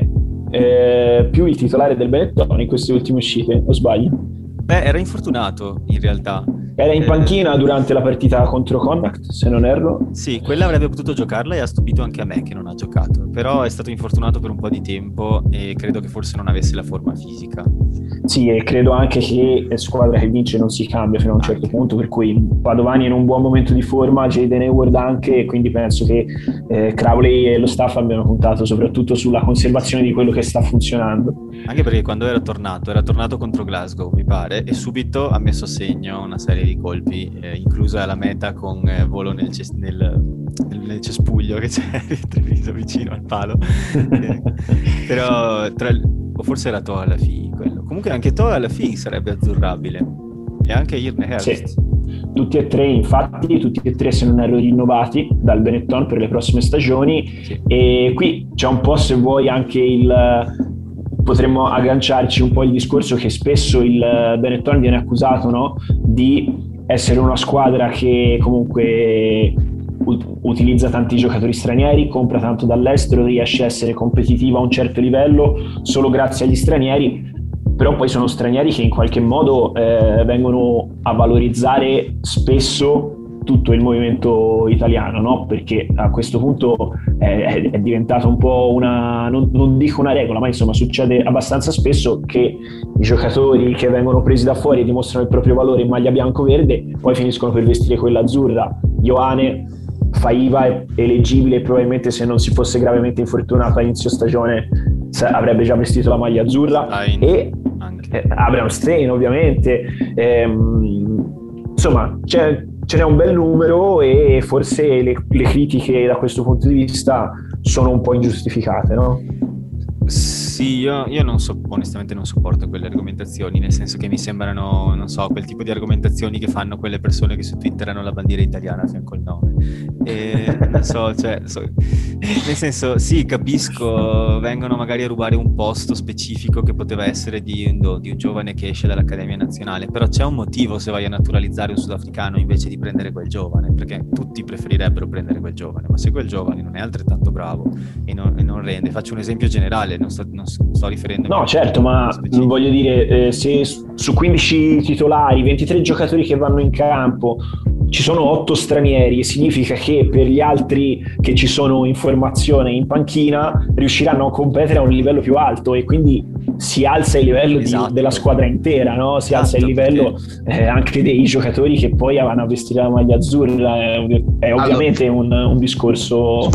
eh, più il titolare del Benetton in queste ultime uscite, o sbaglio? Beh, era infortunato in realtà. Era in panchina durante la partita contro Connacht, se non erro. Sì, quella avrebbe potuto giocarla e ha stupito anche a me che non ha giocato. Però è stato infortunato per un po' di tempo e credo che forse non avesse la forma fisica. Sì, e credo anche che squadra che vince non si cambia fino a un certo punto, per cui Padovani è in un buon momento di forma, Jaden Hayward anche, e quindi penso che eh, Crowley e lo staff abbiano puntato soprattutto sulla conservazione di quello che sta funzionando. Anche perché quando era tornato, era tornato contro Glasgow, mi pare, e subito ha messo a segno una serie di colpi, eh, inclusa la meta con eh, volo nel, ces- nel, nel, cespuglio che c'è vicino al palo. Però, tra, o forse era Toa alla fine quello. Comunque anche Toa alla fine sarebbe azzurrabile. E anche Irne Herbst. Sì. Tutti e tre, infatti, tutti e tre se non erro rinnovati dal Benetton per le prossime stagioni. Sì. E qui c'è un po', se vuoi, anche il potremmo agganciarci un po' il discorso che spesso il Benetton viene accusato no? di essere una squadra che comunque utilizza tanti giocatori stranieri, compra tanto dall'estero, riesce a essere competitiva a un certo livello solo grazie agli stranieri, però poi sono stranieri che in qualche modo eh, vengono a valorizzare spesso tutto il movimento italiano, no? perché a questo punto è, è diventato un po' una, non, non, dico una regola, ma insomma succede abbastanza spesso che i giocatori che vengono presi da fuori e dimostrano il proprio valore in maglia bianco-verde poi finiscono per vestire quella azzurra. Ioane Faiva è eleggibile probabilmente se non si fosse gravemente infortunato a inizio stagione avrebbe già vestito la maglia azzurra Stein, e eh, Abraham Stein ovviamente. Ehm, insomma, c'è, ce n'è un bel numero e forse le, le critiche da questo punto di vista sono un po' ingiustificate, no? Sì, io, io non so, onestamente non sopporto quelle argomentazioni, nel senso che mi sembrano, non so, quel tipo di argomentazioni che fanno quelle persone che su Twitter hanno la bandiera italiana a fianco al nome. E non so, cioè, so, nel senso, sì, capisco, vengono magari a rubare un posto specifico che poteva essere di, di un giovane che esce dall'Accademia Nazionale, però c'è un motivo se vai a naturalizzare un sudafricano invece di prendere quel giovane, perché tutti preferirebbero prendere quel giovane, ma se quel giovane non è altrettanto bravo e non, e non rende, faccio un esempio generale, non sto, non sto riferendo... No, certo, ma voglio dire, eh, se su 15 titolari, 23 giocatori che vanno in campo, ci sono 8 stranieri, significa che per gli altri che ci sono in formazione in panchina riusciranno a competere a un livello più alto e quindi si alza il livello esatto. di, della squadra intera, no? si esatto, alza il livello perché... eh, anche dei giocatori che poi vanno a vestire la maglia azzurra, è, è ovviamente allora... un, un discorso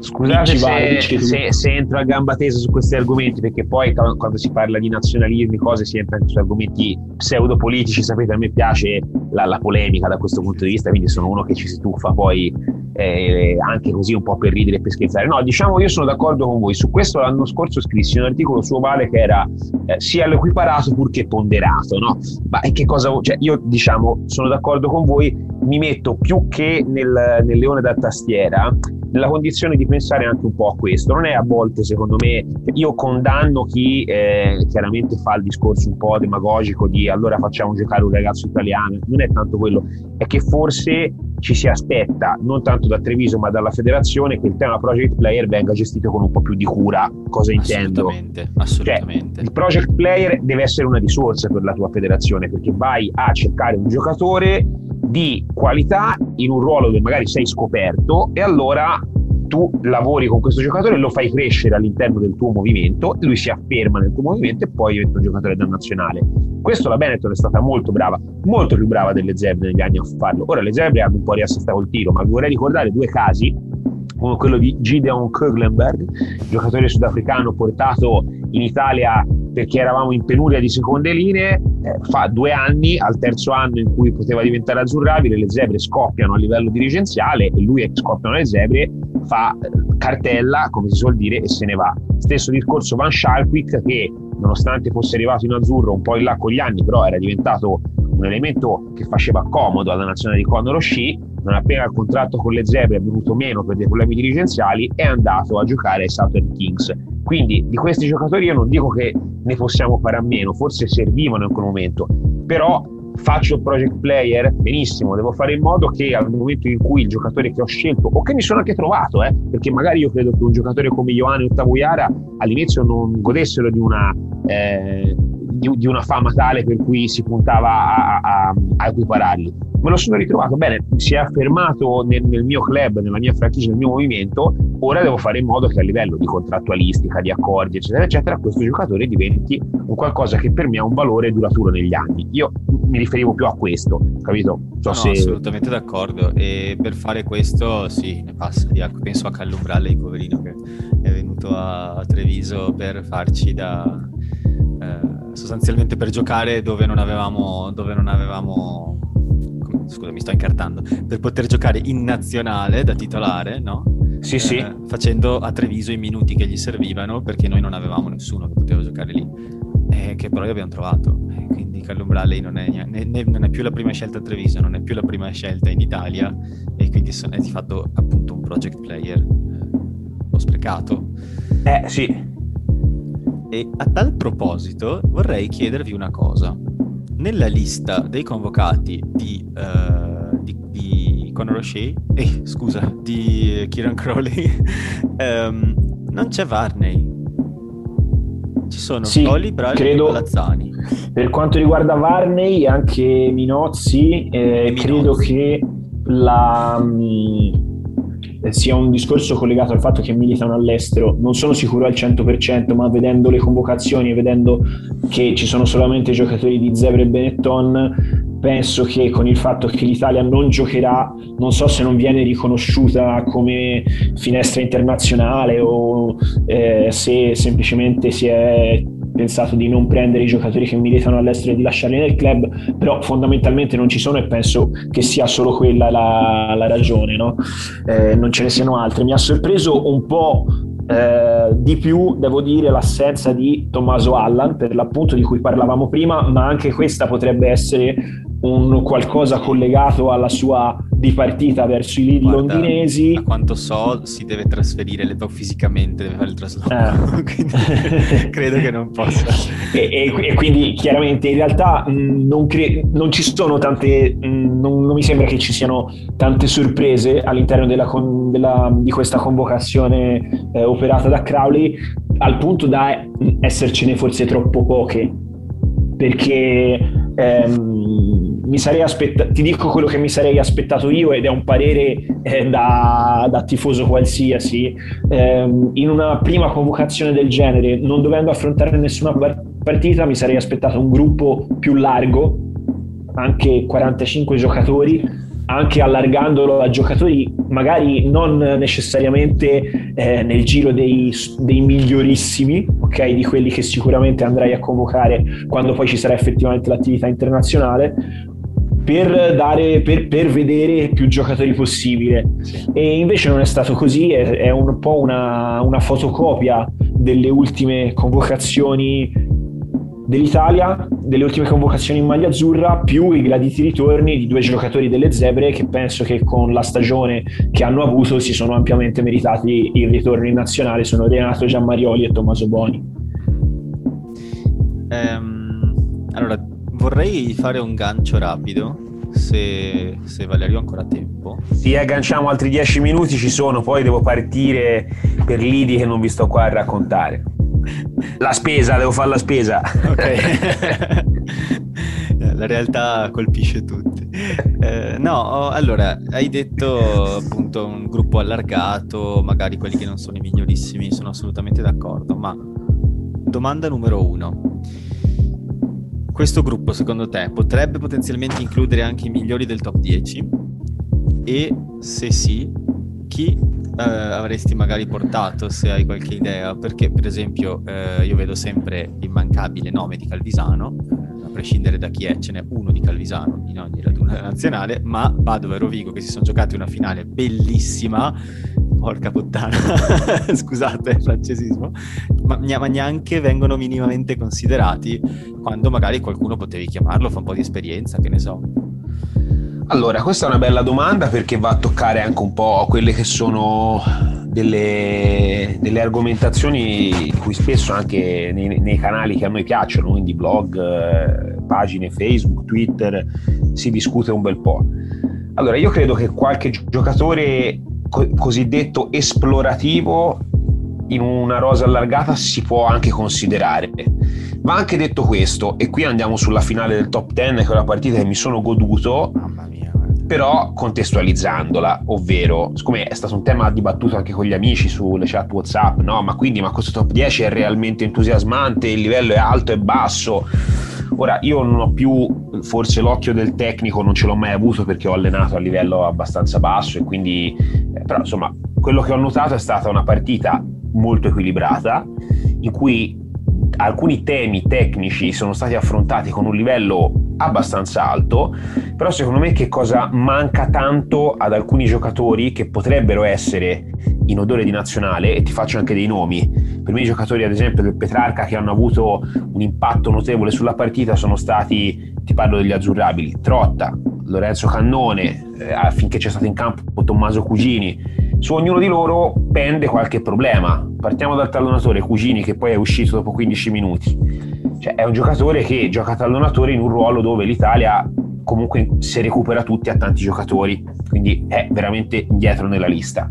Scusate se, se, se, entro a gamba tesa su questi argomenti, perché poi quando si parla di nazionalismi, cose, si entra anche su argomenti pseudopolitici. Sapete, a me piace la, la, polemica da questo punto di vista, quindi sono uno che ci si tuffa poi eh, anche così un po' per ridere e per scherzare. No, diciamo, io sono d'accordo con voi. Su questo l'anno scorso scrissi un articolo su Ovale che era eh, sia all'equiparato purché ponderato, no? Ma che cosa... Cioè, io, diciamo, sono d'accordo con voi, mi metto più che nel, nel leone da tastiera nella condizione di pensare anche un po' a questo. Non è a volte, secondo me, io condanno chi eh, chiaramente fa il discorso un po' demagogico di allora facciamo giocare un ragazzo italiano, non è tanto quello, è che forse ci si aspetta, non tanto da Treviso ma dalla federazione, che il tema project player venga gestito con un po' più di cura. Cosa intendo? Assolutamente, assolutamente. Cioè, il project player deve essere una risorsa per la tua federazione perché vai a cercare un giocatore di qualità in un ruolo dove magari sei scoperto e allora tu lavori con questo giocatore, lo fai crescere all'interno del tuo movimento, lui si afferma nel tuo movimento e poi diventa un giocatore da nazionale. Questo la Benetton è stata molto brava, molto più brava delle zebre negli anni a farlo. Ora le zebre hanno un po' riassastato il tiro, ma vorrei ricordare due casi uno quello di Gideon Köglenberg, giocatore sudafricano portato in Italia perché eravamo in penuria di seconde linee, eh, fa due anni, al terzo anno in cui poteva diventare azzurrabile, le zebre scoppiano a livello dirigenziale e lui scoppiano le zebre fa eh, cartella, come si suol dire, e se ne va. Stesso discorso Van Schalkwijk che nonostante fosse arrivato in azzurro un po' in là con gli anni, però era diventato un elemento che faceva comodo alla nazionale di Conor Sci, non appena il contratto con le zebre è venuto meno per dei problemi dirigenziali, è andato a giocare ai Southern Kings. Quindi di questi giocatori io non dico che ne possiamo fare a meno, forse servivano in quel momento, però faccio project player, benissimo, devo fare in modo che al momento in cui il giocatore che ho scelto, o che mi sono anche trovato, eh, perché magari io credo che un giocatore come Ioane o Tavoiara all'inizio non godessero di una, eh, di, di una fama tale per cui si puntava a, a, a equipararli me lo sono ritrovato bene, si è affermato nel, nel, mio club, nella mia franchigia, nel mio movimento, ora devo fare in modo che a livello di contrattualistica, di accordi, eccetera, eccetera, questo giocatore diventi un qualcosa che per me ha un valore duraturo negli anni. Io mi riferivo più a questo, capito? So no, se... assolutamente d'accordo e per fare questo sì, ne passa di acqua. Penso a Callumbrale, il poverino che è venuto a Treviso per farci da... Eh, sostanzialmente per giocare dove non avevamo, dove non avevamo scusa mi sto incartando, per poter giocare in nazionale da titolare, no? Sì, eh, sì. Facendo a Treviso i minuti che gli servivano perché noi non avevamo nessuno che poteva giocare lì, eh, che però abbiamo trovato. Eh, quindi Callumbrale non è, ne, ne, non è più la prima scelta a Treviso, non è più la prima scelta in Italia e quindi son, è di fatto appunto un project player eh, ho sprecato. Eh sì. E a tal proposito vorrei chiedervi una cosa nella lista dei convocati di, uh, di, di Conor O'Shea, eh, scusa, di Kieran Crowley, um, non c'è Varney. Ci sono sì, Coli, Brali credo, e Lazzani. Per quanto riguarda Varney, anche Minozzi, eh, credo che la... Sia un discorso collegato al fatto che militano all'estero. Non sono sicuro al 100%, ma vedendo le convocazioni e vedendo che ci sono solamente giocatori di Zebre e Benetton, penso che con il fatto che l'Italia non giocherà, non so se non viene riconosciuta come finestra internazionale o eh, se semplicemente si è pensato di non prendere i giocatori che militano all'estero e di lasciarli nel club, però fondamentalmente non ci sono e penso che sia solo quella la, la ragione, no? eh, non ce ne siano altre. Mi ha sorpreso un po' Eh, di più devo dire l'assenza di Tommaso Allan per l'appunto di cui parlavamo prima ma anche questa potrebbe essere un qualcosa collegato alla sua dipartita verso i lidi Guarda, londinesi. A quanto so, si deve trasferire fisicamente, deve fare il trasloco. Eh. quindi credo che non possa. E, e, e quindi chiaramente in realtà mh, non, cre- non, ci sono tante, mh, non, non, mi sembra che ci siano tante sorprese all'interno della con- della, di questa convocazione eh, operata da Crowley, al punto da essercene forse troppo poche. Perché ehm, aspettato, ti dico quello che mi sarei aspettato io ed è un parere eh, da, da, tifoso qualsiasi. Eh, in una prima convocazione del genere, non dovendo affrontare nessuna partita, mi sarei aspettato un gruppo più largo, anche 45 giocatori, anche allargandolo a giocatori magari non necessariamente eh, nel giro dei, dei migliorissimi, ok, di quelli che sicuramente andrai a convocare quando poi ci sarà effettivamente l'attività internazionale, per, dare, per, per, vedere più giocatori possibile. E invece non è stato così, è, è un po' una, una fotocopia delle ultime convocazioni dell'Italia, delle ultime convocazioni in maglia azzurra, più i graditi ritorni di due giocatori delle Zebre che penso che con la stagione che hanno avuto si sono ampiamente meritati il ritorno in nazionale, sono Renato Giammarioli e Tommaso Boni. Um, allora, Vorrei fare un gancio rapido, se, se Valerio ha ancora tempo. Sì, agganciamo altri dieci minuti, ci sono, poi devo partire per Lidi che non vi sto qua a raccontare. La spesa, devo fare la spesa. Ok. la realtà colpisce tutti. Eh, no, allora, hai detto appunto un gruppo allargato, magari quelli che non sono i migliorissimi, sono assolutamente d'accordo, ma domanda numero uno questo gruppo, secondo te, potrebbe potenzialmente includere anche i migliori del top 10? E se sì, chi eh, avresti magari portato, se hai qualche idea? Perché, per esempio, eh, io vedo sempre l'immancabile nome di Calvisano, a prescindere da chi è, ce n'è uno di Calvisano in ogni raduno nazionale, ma Padova e Rovigo che si sono giocati una finale bellissima porca puttana, scusate il francesismo, ma, ma, neanche vengono minimamente considerati quando magari qualcuno potevi chiamarlo, fa un po' di esperienza, che ne so. Allora, questa è una bella domanda perché va a toccare anche un po' quelle che sono delle, delle argomentazioni di cui spesso anche nei, nei, canali che a noi piacciono, quindi blog, pagine Facebook, Twitter, si discute un bel po'. Allora, io credo che qualche giocatore co- cosiddetto esplorativo in una rosa allargata si può anche considerare. Va anche detto questo, e qui andiamo sulla finale del top 10, che è una partita che mi sono goduto, però contestualizzandola, ovvero, siccome è stato un tema dibattuto anche con gli amici sulle chat WhatsApp, no, ma quindi ma questo top 10 è realmente entusiasmante, il livello è alto e basso Ora, io non ho più forse l'occhio del tecnico, non ce l'ho mai avuto perché ho allenato a livello abbastanza basso e quindi, eh, però insomma, quello che ho notato è stata una partita molto equilibrata in cui alcuni temi tecnici sono stati affrontati con un livello abbastanza alto, però secondo me che cosa manca tanto ad alcuni giocatori che potrebbero essere in odore di nazionale, e ti faccio anche dei nomi, per me i giocatori ad esempio del Petrarca che hanno avuto un impatto notevole sulla partita sono stati, ti parlo degli azzurrabili, Trotta, Lorenzo Cannone, eh, affinché c'è stato in campo Tommaso Cugini, su ognuno di loro pende qualche problema. Partiamo dal tallonatore Cugini che poi è uscito dopo 15 minuti. Cioè, è un giocatore che gioca tallonatore in un ruolo dove l'Italia comunque se recupera tutti ha tanti giocatori, quindi è veramente indietro nella lista.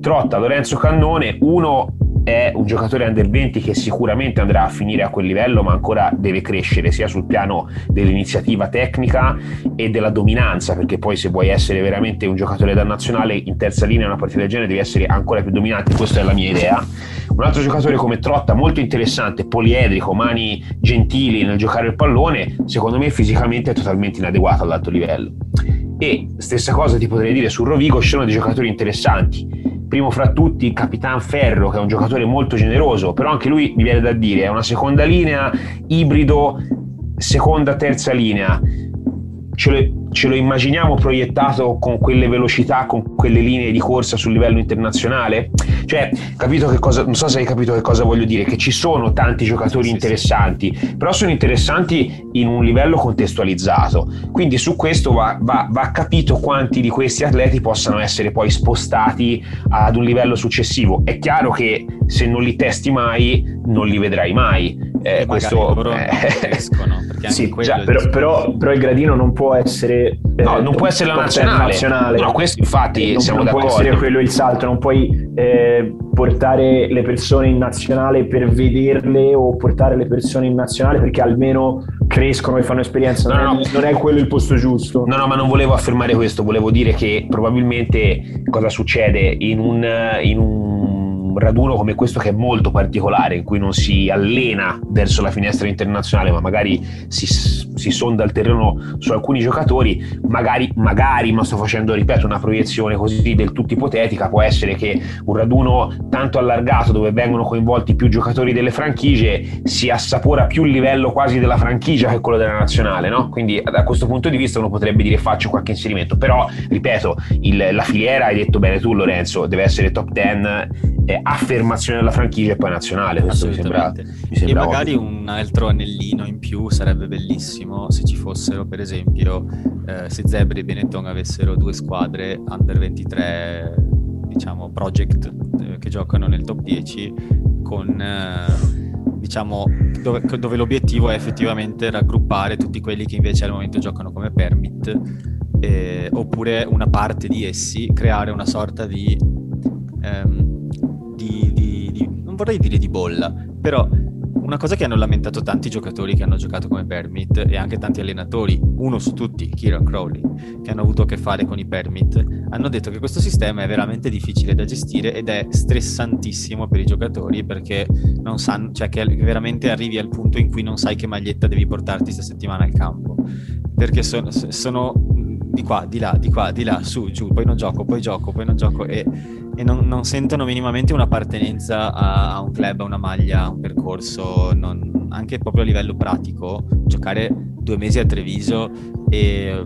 Trotta, Lorenzo Cannone, uno è un giocatore under 20 che sicuramente andrà a finire a quel livello, ma ancora deve crescere sia sul piano dell'iniziativa tecnica e della dominanza, perché poi se vuoi essere veramente un giocatore da nazionale in terza linea in una partita del genere devi essere ancora più dominante, questa è la mia idea. Un altro giocatore come Trotta, molto interessante, poliedrico, mani gentili nel giocare il pallone, secondo me fisicamente è totalmente inadeguato all'alto livello. E stessa cosa ti potrei dire su Rovigo, ci sono dei giocatori interessanti primo fra tutti Capitan Ferro che è un giocatore molto generoso però anche lui mi viene da dire è una seconda linea ibrido seconda terza linea. Ce lo, ce lo, immaginiamo proiettato con quelle velocità, con quelle linee di corsa sul livello internazionale? Cioè, capito che cosa, non so se hai capito che cosa voglio dire, che ci sono tanti giocatori interessanti, però sono interessanti in un livello contestualizzato. Quindi su questo va, va, va capito quanti di questi atleti possano essere poi spostati ad un livello successivo. È chiaro che se non li testi mai, non li vedrai mai. Eh, questo loro eh, crescono, sì, già, però, però, però il gradino non può essere eh, no, non può essere la nazionale. nazionale. No, questo infatti non, siamo non d'accordo. Può essere quello il salto, non puoi eh, portare le persone in nazionale per vederle o portare le persone in nazionale perché almeno crescono e fanno esperienza. No, non, no, è, non è quello il posto giusto. No, no, ma non volevo affermare questo, volevo dire che probabilmente cosa succede in un, in un raduno come questo che è molto particolare, in cui non si allena verso la finestra internazionale, ma magari si, si sonda il terreno su alcuni giocatori, magari, magari, ma sto facendo, ripeto, una proiezione così del tutto ipotetica, può essere che un raduno tanto allargato dove vengono coinvolti più giocatori delle franchigie si assapora più il livello quasi della franchigia che quello della nazionale, no? Quindi da questo punto di vista uno potrebbe dire faccio qualche inserimento, però ripeto, il, la filiera, hai detto bene tu Lorenzo, deve essere top 10 eh, affermazione della franchigia e poi nazionale. Questo mi sembra, mi sembra e magari ovvio. un altro anellino in più sarebbe bellissimo se ci fossero, per esempio, eh, se Zebri e Benetton avessero due squadre under 23, diciamo, project eh, che giocano nel top 10 con eh, diciamo, dove, dove, l'obiettivo è effettivamente raggruppare tutti quelli che invece al momento giocano come permit, eh, oppure una parte di essi, creare una sorta di ehm, vorrei dire di bolla, però una cosa che hanno lamentato tanti giocatori che hanno giocato come permit e anche tanti allenatori, uno su tutti, Kieran Crowley, che hanno avuto a che fare con i permit, hanno detto che questo sistema è veramente difficile da gestire ed è stressantissimo per i giocatori perché non sanno, cioè che veramente arrivi al punto in cui non sai che maglietta devi portarti questa settimana al campo. Perché sono, sono di qua, di là, di qua, di là, su, giù, poi non gioco, poi gioco, poi non gioco e, e non, non, sentono minimamente un'appartenenza a, a, un club, a una maglia, a un percorso, non, anche proprio a livello pratico, giocare due mesi a Treviso e,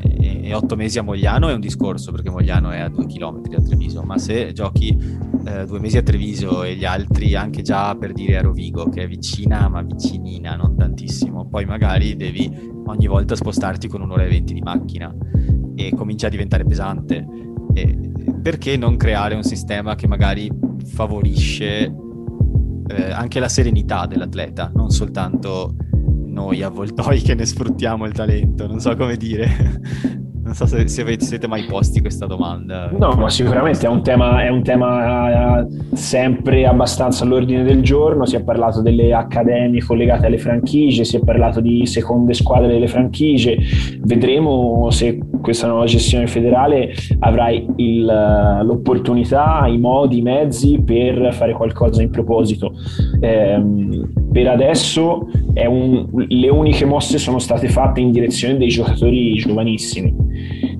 e, e, otto mesi a Mogliano è un discorso perché Mogliano è a due chilometri da Treviso, ma se giochi eh, due mesi a Treviso e gli altri anche già per dire a Rovigo che è vicina ma vicinina, non tantissimo, poi magari devi ogni volta spostarti con un'ora e venti di macchina e comincia a diventare pesante. E perché non creare un sistema che magari favorisce eh, anche la serenità dell'atleta, non soltanto noi avvoltoi che ne sfruttiamo il talento, non so come dire. Non so se, se avete, siete mai posti questa domanda. No, ma sicuramente è un, tema, è un tema eh, sempre abbastanza all'ordine del giorno. Si è parlato delle accademie collegate alle franchigie, si è parlato di seconde squadre delle franchigie. Vedremo se questa nuova gestione federale avrà il, l'opportunità, i modi, i mezzi per fare qualcosa in proposito. Eh, per adesso un, le uniche mosse sono state fatte in direzione dei giocatori giovanissimi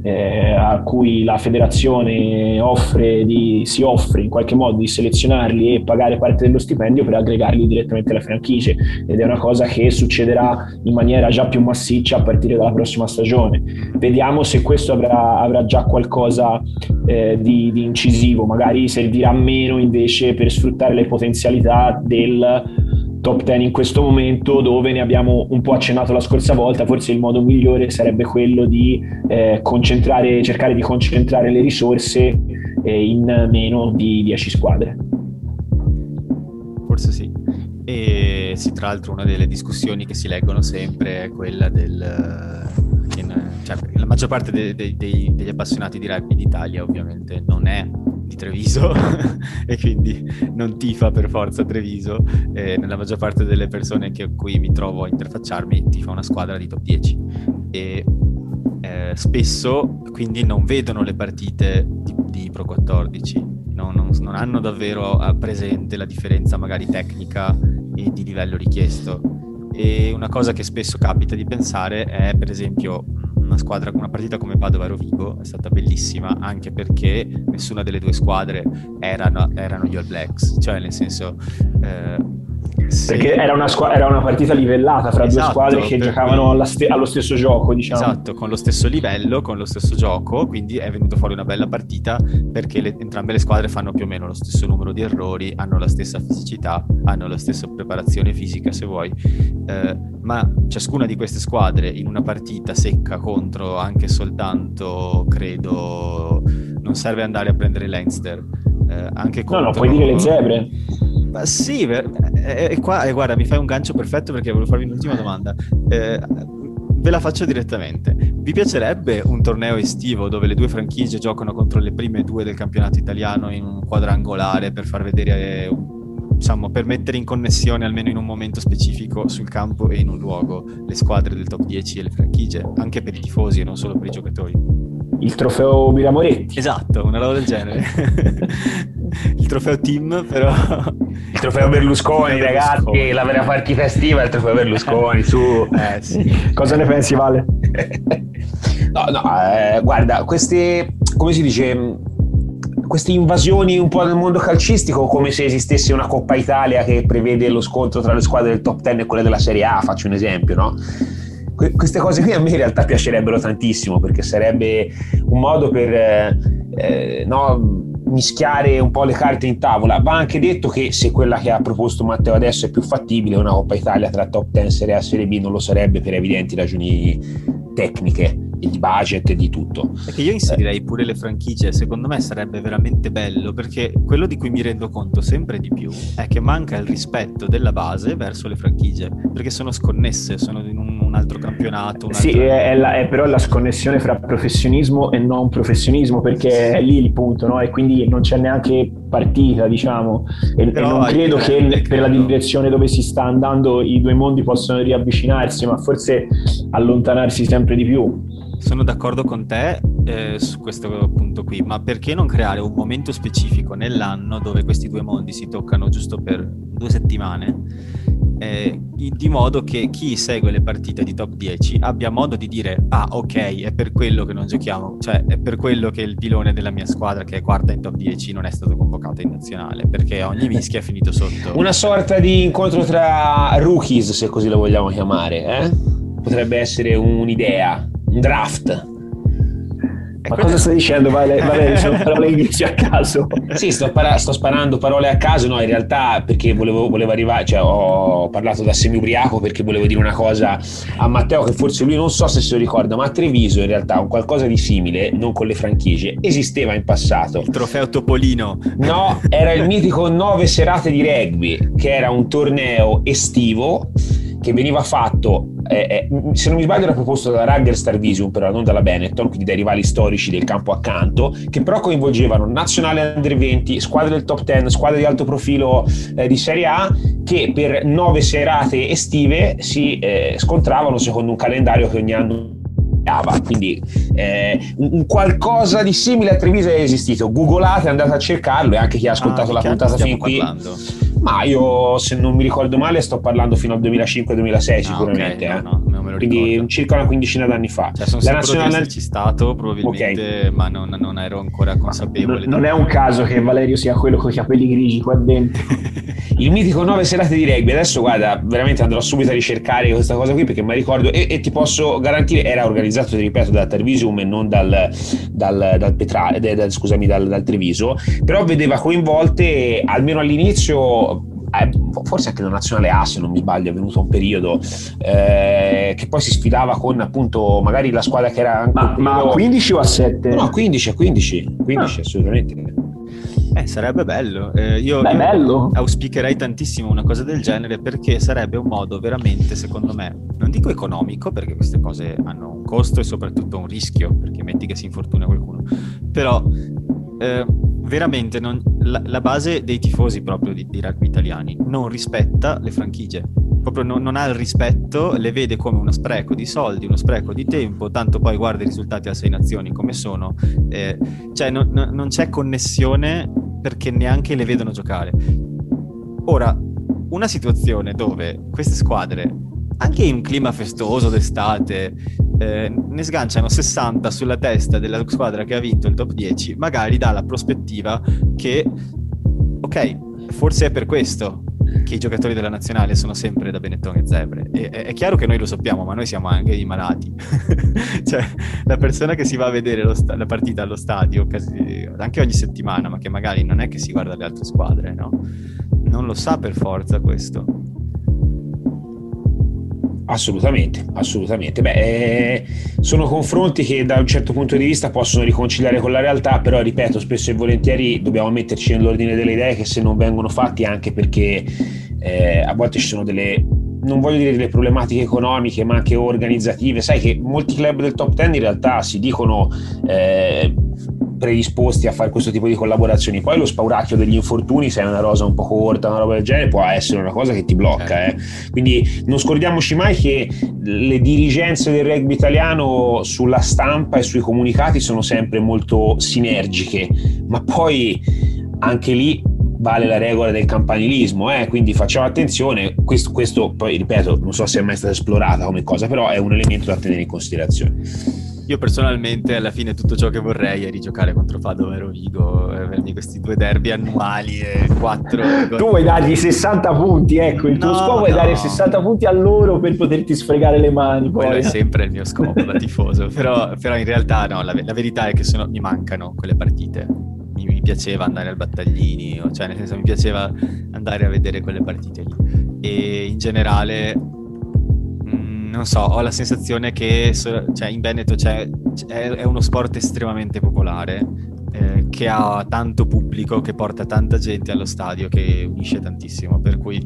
eh, a cui la federazione offre di, si offre in qualche modo di selezionarli e pagare parte dello stipendio per aggregarli direttamente alle franchigie ed è una cosa che succederà in maniera già più massiccia a partire dalla prossima stagione. Vediamo se questo avrà, avrà già qualcosa eh, di, di incisivo, magari servirà meno invece per sfruttare le potenzialità del top 10 in questo momento dove ne abbiamo un po' accennato la scorsa volta, forse il modo migliore sarebbe quello di eh, concentrare, cercare di concentrare le risorse eh, in meno di 10 squadre. Forse sì. E sì, tra l'altro una delle discussioni che si leggono sempre è quella del... Cioè, la maggior parte dei, dei, degli appassionati di rugby d'Italia ovviamente non è di Treviso e quindi non tifa per forza Treviso. Eh, nella maggior parte delle persone con cui mi trovo a interfacciarmi tifa una squadra di top 10 e eh, spesso quindi non vedono le partite di, di Pro 14, non, non, non hanno davvero presente la differenza magari tecnica e di livello richiesto. E una cosa che spesso capita di pensare è per esempio una squadra, una partita come Padova Rovigo è stata bellissima anche perché nessuna delle due squadre erano, erano gli All Blacks, cioè nel senso eh, sì. Perché era una, squ- era una, partita livellata fra esatto, due squadre che giocavano st- allo stesso gioco, diciamo. Esatto, con lo stesso livello, con lo stesso gioco, quindi è venuto fuori una bella partita perché le, entrambe le squadre fanno più o meno lo stesso numero di errori, hanno la stessa fisicità, hanno la stessa preparazione fisica se vuoi, eh, ma ciascuna di queste squadre in una partita secca contro anche soltanto, credo, non serve andare a prendere Leinster. Eh, anche contro... No, no, puoi dire le zebre. Ma sì, e, e qua, e guarda, mi fai un gancio perfetto perché volevo farvi un'ultima domanda. Eh, ve la faccio direttamente. Vi piacerebbe un torneo estivo dove le due franchigie giocano contro le prime due del campionato italiano in un quadrangolare per far vedere, diciamo, per mettere in connessione almeno in un momento specifico sul campo e in un luogo le squadre del top 10 e le franchigie, anche per i tifosi e non solo per i giocatori? Il trofeo Miramoretti. Esatto, una roba del genere. il trofeo team, però. Il trofeo Berlusconi, ragazzi, la vera partita estiva è il trofeo Berlusconi. Su, eh, sì. cosa ne pensi, Vale? no, no, eh, guarda, queste, come si dice, queste invasioni un po' nel mondo calcistico, come se esistesse una Coppa Italia che prevede lo scontro tra le squadre del top 10 e quelle della Serie A, faccio un esempio, no? queste cose qui a me in realtà piacerebbero tantissimo perché sarebbe un modo per eh, eh no, mischiare un po' le carte in tavola. Va anche detto che se quella che ha proposto Matteo adesso è più fattibile, una Coppa Italia tra top 10 Serie A e Serie B non lo sarebbe per evidenti ragioni tecniche e di budget e di tutto. Perché io inserirei pure le franchigie, secondo me sarebbe veramente bello, perché quello di cui mi rendo conto sempre di più è che manca il rispetto della base verso le franchigie, perché sono sconnesse, sono in un, un altro campionato. Sì, è, la, è, però la sconnessione fra professionismo e non professionismo, perché è lì il punto, no? E quindi non c'è neanche partita, diciamo, e, e non credo che per la direzione dove si sta andando i due mondi possano riavvicinarsi, ma forse allontanarsi sempre di più. Sono d'accordo con te eh, su questo punto qui, ma perché non creare un momento specifico nell'anno dove questi due mondi si toccano giusto per due settimane? Eh, di modo che chi segue le partite di top 10 abbia modo di dire ah ok è per quello che non giochiamo cioè è per quello che il pilone della mia squadra che è quarta in top 10 non è stato convocato in nazionale perché ogni mischia è finito sotto una sorta di incontro tra rookies se così lo vogliamo chiamare eh? potrebbe essere un'idea un draft. Ma cosa stai dicendo? Vale, vale sono parole inglesi a caso. Sì, sto, para- sto, sparando parole a caso, no, in realtà perché volevo, volevo arrivare, cioè ho parlato da semi-ubriaco perché volevo dire una cosa a Matteo che forse lui non so se se lo ricorda, ma a Treviso in realtà un qualcosa di simile, non con le franchigie, esisteva in passato. Il trofeo Topolino. No, era il mitico Nove Serate di Rugby, che era un torneo estivo che veniva fatto, eh, eh, se non mi sbaglio era proposto dalla Rugger Star Vision però non dalla Benetton, quindi dai rivali storici del campo accanto, che però coinvolgevano nazionale under 20, squadre del top 10, squadre di alto profilo eh, di Serie A, che per nove serate estive si eh, scontravano secondo un calendario che ogni anno quindi eh, un qualcosa di simile a Treviso è esistito. Googolate andate a cercarlo e anche chi ha ascoltato ah, la puntata fin qui. parlando? Ma io, se non mi ricordo male, sto parlando fino al 2005-2006 sicuramente. Ah, okay. no, no, Quindi circa una quindicina d'anni fa. Cioè, sono la nazionale... ci stato probabilmente, okay. ma non, non, ero ancora consapevole. Non, non è un caso che Valerio sia quello con i capelli grigi qua dentro. il mitico 9 serate di rugby. Adesso guarda, veramente andrò subito a ricercare questa cosa qui perché mi ricordo e, e, ti posso garantire, era organizzato, ti ripeto, da Trevisum e non dal, dal, dal, Petra, dal, scusami, dal, dal Treviso, però vedeva coinvolte almeno all'inizio eh, forse anche la nazionale A se non mi sbaglio è venuto un periodo eh, che poi si sfidava con appunto magari la squadra che era ma, ma a 15 o a 7? no a 15 a 15 15 ah. assolutamente eh, sarebbe bello. Eh, io, Beh, io bello. auspicherei tantissimo una cosa del genere perché sarebbe un modo veramente, secondo me, non dico economico, perché queste cose hanno un costo e soprattutto un rischio, perché metti che si infortuna qualcuno, però eh, veramente non, la, la, base dei tifosi proprio di, di, rugby italiani non rispetta le franchigie. Proprio non, non, ha il rispetto, le vede come uno spreco di soldi, uno spreco di tempo, tanto poi guarda i risultati a sei nazioni come sono. Eh, cioè non, non c'è connessione perché neanche le vedono giocare. Ora, una situazione dove queste squadre, anche in un clima festoso d'estate, eh, ne sganciano 60 sulla testa della squadra che ha vinto il top 10, magari dà la prospettiva che, ok, forse è per questo che i giocatori della nazionale sono sempre da Benetton e Zebre. E, è, è, chiaro che noi lo sappiamo, ma noi siamo anche i malati. cioè, la persona che si va a vedere sta- la partita allo stadio, anche ogni settimana, ma che magari non è che si guarda le altre squadre, no? Non lo sa per forza questo. Assolutamente, assolutamente. Beh, eh, sono confronti che da un certo punto di vista possono riconciliare con la realtà, però ripeto, spesso e volentieri dobbiamo metterci nell'ordine delle idee che se non vengono fatti anche perché eh, a volte ci sono delle non voglio dire delle problematiche economiche, ma anche organizzative. Sai che molti club del top 10 in realtà si dicono eh, predisposti a fare questo tipo di collaborazioni. Poi lo spauracchio degli infortuni, se è una rosa un po' corta, una roba del genere, può essere una cosa che ti blocca. Eh. Quindi non scordiamoci mai che le dirigenze del rugby italiano sulla stampa e sui comunicati sono sempre molto sinergiche, ma poi anche lì vale la regola del campanilismo, eh? quindi facciamo attenzione, questo, questo poi ripeto, non so se è mai stata esplorata come cosa, però è un elemento da tenere in considerazione. Io personalmente alla fine tutto ciò che vorrei è rigiocare contro Padova e Rovigo, avermi questi due derby annuali e quattro... tu vuoi dargli 60 punti, ecco, il tuo no, scopo è dare 60 punti a loro per poterti sfregare le mani. Quello poi. è sempre il mio scopo da tifoso, però, però, in realtà no, la, la verità è che sono, mi mancano quelle partite. Mi, mi, piaceva andare al battaglini, cioè nel senso mi piaceva andare a vedere quelle partite lì. E in generale non so, ho la sensazione che cioè, in Veneto c'è, è uno sport estremamente popolare, eh, che ha tanto pubblico, che porta tanta gente allo stadio, che unisce tantissimo, per cui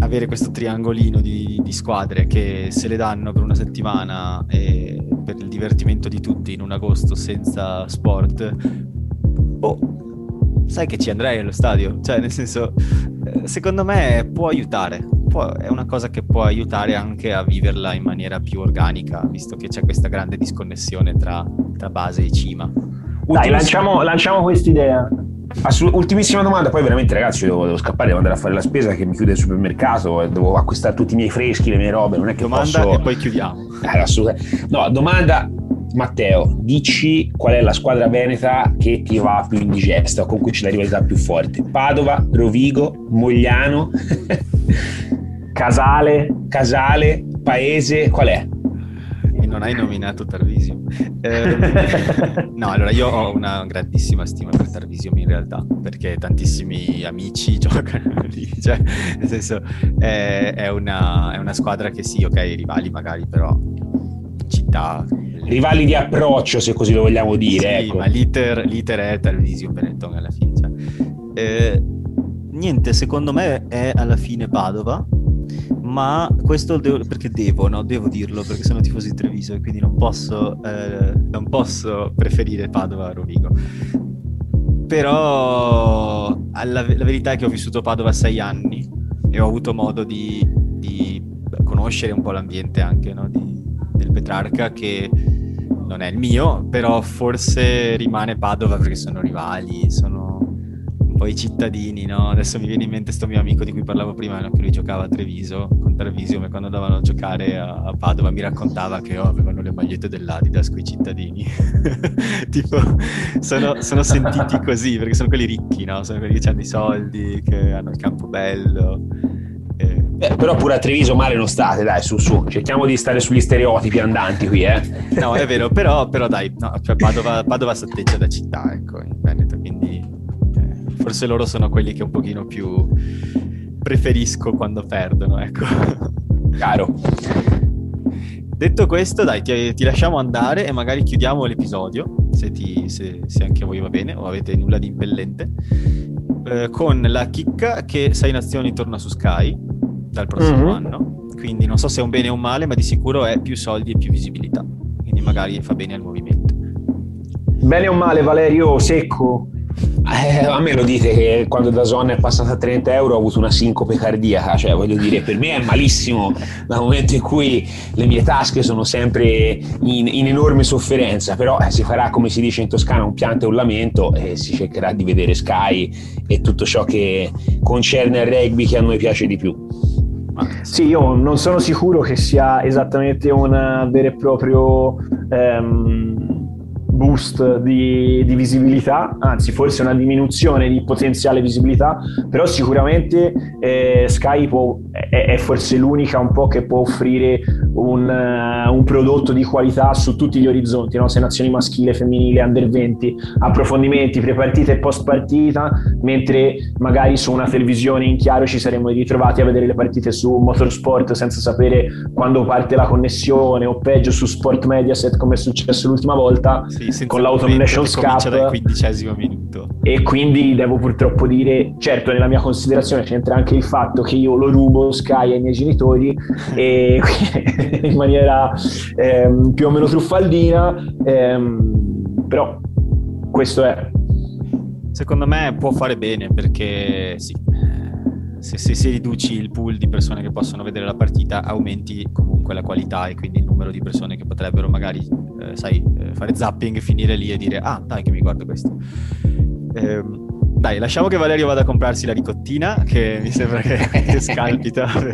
avere questo triangolino di, di squadre che se le danno per una settimana e per il divertimento di tutti in un agosto senza sport, oh, sai che ci andrei allo stadio, cioè nel senso, eh, secondo me può aiutare può, è una cosa che può aiutare anche a viverla in maniera più organica, visto che c'è questa grande disconnessione tra, tra base e cima. Dai, lanciamo, lanciamo quest'idea. Assolut- ultimissima domanda, poi veramente ragazzi devo, devo, scappare, devo andare a fare la spesa che mi chiude il supermercato, devo acquistare tutti i miei freschi, le mie robe, non è che domanda posso... e poi chiudiamo. Eh, assolutamente. No, domanda Matteo, dici qual è la squadra veneta che ti va più indigesta o con cui c'è la rivalità più forte? Padova, Rovigo, Mogliano? Casale. Casale, paese, qual è? E non hai nominato Tarvisio. Eh, no, allora io ho una grandissima stima per Tarvisio in realtà, perché tantissimi amici giocano lì, cioè nel senso è, è, una, è una squadra che sì, ok, rivali magari, però città rivali di approccio, se così lo vogliamo dire. Sì, ecco. ma l'iter, l'iter è Tarvisio Benetton alla fine. Cioè. Eh, niente, secondo me è alla fine Padova, ma questo devo, perché devo, no? Devo dirlo perché sono tifoso di Treviso e quindi non posso, eh, non posso preferire Padova a Rovigo. Però alla, la verità è che ho vissuto Padova sei anni e ho avuto modo di, di conoscere un po' l'ambiente anche no? di, del Petrarca che non è il mio, però forse rimane Padova perché sono rivali, sono poi i cittadini, no? Adesso mi viene in mente questo mio amico di cui parlavo prima, no? che lui giocava a Treviso, con Treviso, ma quando andavano a giocare a, a Padova mi raccontava che oh, avevano le magliette dell'Adidas con i cittadini. tipo, sono, sono, sentiti così, perché sono quelli ricchi, no? Sono quelli che hanno i soldi, che hanno il campo bello. Eh. Beh, però pure a Treviso male non state, dai, su, su. Cerchiamo di stare sugli stereotipi andanti qui, eh. No, è vero, però, però dai, no, cioè Padova, Padova satteggia da città, ecco, in Veneto, quindi forse loro sono quelli che un pochino più preferisco quando perdono, ecco. Chiaro. Detto questo, dai, ti, ti, lasciamo andare e magari chiudiamo l'episodio, se, ti, se, se, anche a voi va bene o avete nulla di impellente, eh, con la chicca che Sei Nazioni torna su Sky dal prossimo mm-hmm. anno. Quindi non so se è un bene o un male, ma di sicuro è più soldi e più visibilità. Quindi magari fa bene al movimento. Bene o male, Valerio Secco? Eh, a me lo dite che quando da zona è passata a 30 euro ho avuto una sincope cardiaca, cioè voglio dire, per me è malissimo dal momento in cui le mie tasche sono sempre in, in enorme sofferenza, però eh, si farà come si dice in Toscana un pianto e un lamento e si cercherà di vedere Sky e tutto ciò che concerne il rugby che a noi piace di più. Sì, io non sono sicuro che sia esattamente un vero e proprio ehm, boost di, di, visibilità, anzi forse una diminuzione di potenziale visibilità, però sicuramente eh, Sky può, è, è, forse l'unica un po' che può offrire un, uh, un prodotto di qualità su tutti gli orizzonti, no? se nazioni maschile, femminile, under 20, approfondimenti, prepartita e post partita, mentre magari su una televisione in chiaro ci saremmo ritrovati a vedere le partite su Motorsport senza sapere quando parte la connessione o peggio su Sport Mediaset come è successo l'ultima volta. Sì con l'Autumn Nations Cup. dal quindicesimo minuto. E quindi devo purtroppo dire certo nella mia considerazione c'entra anche il fatto che io lo rubo Sky ai miei genitori e in maniera ehm, più o meno truffaldina ehm, però questo è. Secondo me può fare bene perché sì se, se, se, riduci il pool di persone che possono vedere la partita, aumenti comunque la qualità e quindi il numero di persone che potrebbero magari, eh, sai, eh, fare zapping, finire lì e dire ah dai che mi guardo questo. Eh, dai, lasciamo che Valerio vada a comprarsi la ricottina, che mi sembra che, che scalpita.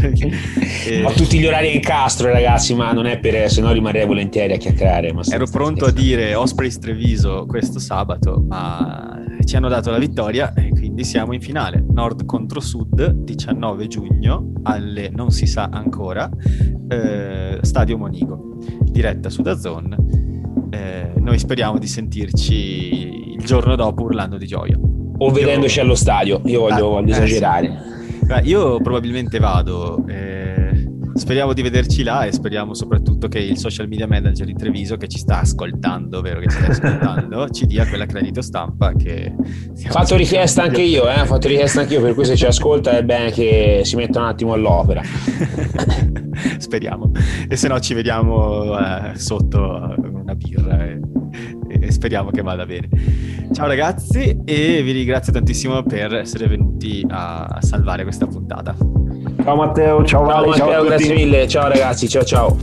e... Ho tutti gli orari in castro, ragazzi, ma non è per... se no rimarrei volentieri a chiacchierare. Ero pronto a dire Ospreys Treviso questo sabato, ma ci hanno dato la vittoria e quindi siamo in finale. Nord contro Sud, 19 giugno, alle non si sa ancora, eh, Stadio Monigo, diretta su Dazon. Eh, noi speriamo di sentirci il giorno dopo urlando di gioia. O vedendoci io... allo stadio, io voglio, ah, voglio esagerare. Sì. io probabilmente vado. Eh Speriamo di vederci là e speriamo soprattutto che il social media manager di Treviso che ci sta ascoltando, vero che ci sta ascoltando, ci dia quella credito stampa che... Fatto richiesta anche io, eh? fatto richiesta anche io, per cui se ci ascolta è bene che si metta un attimo all'opera. speriamo. E se no ci vediamo eh, sotto una birra e, e speriamo che vada bene. Ciao ragazzi e vi ringrazio tantissimo per essere venuti a salvare questa puntata. Ciao Matteo, ciao, ciao Vale, Matteo, ciao grazie mille, ciao ragazzi, ciao ciao.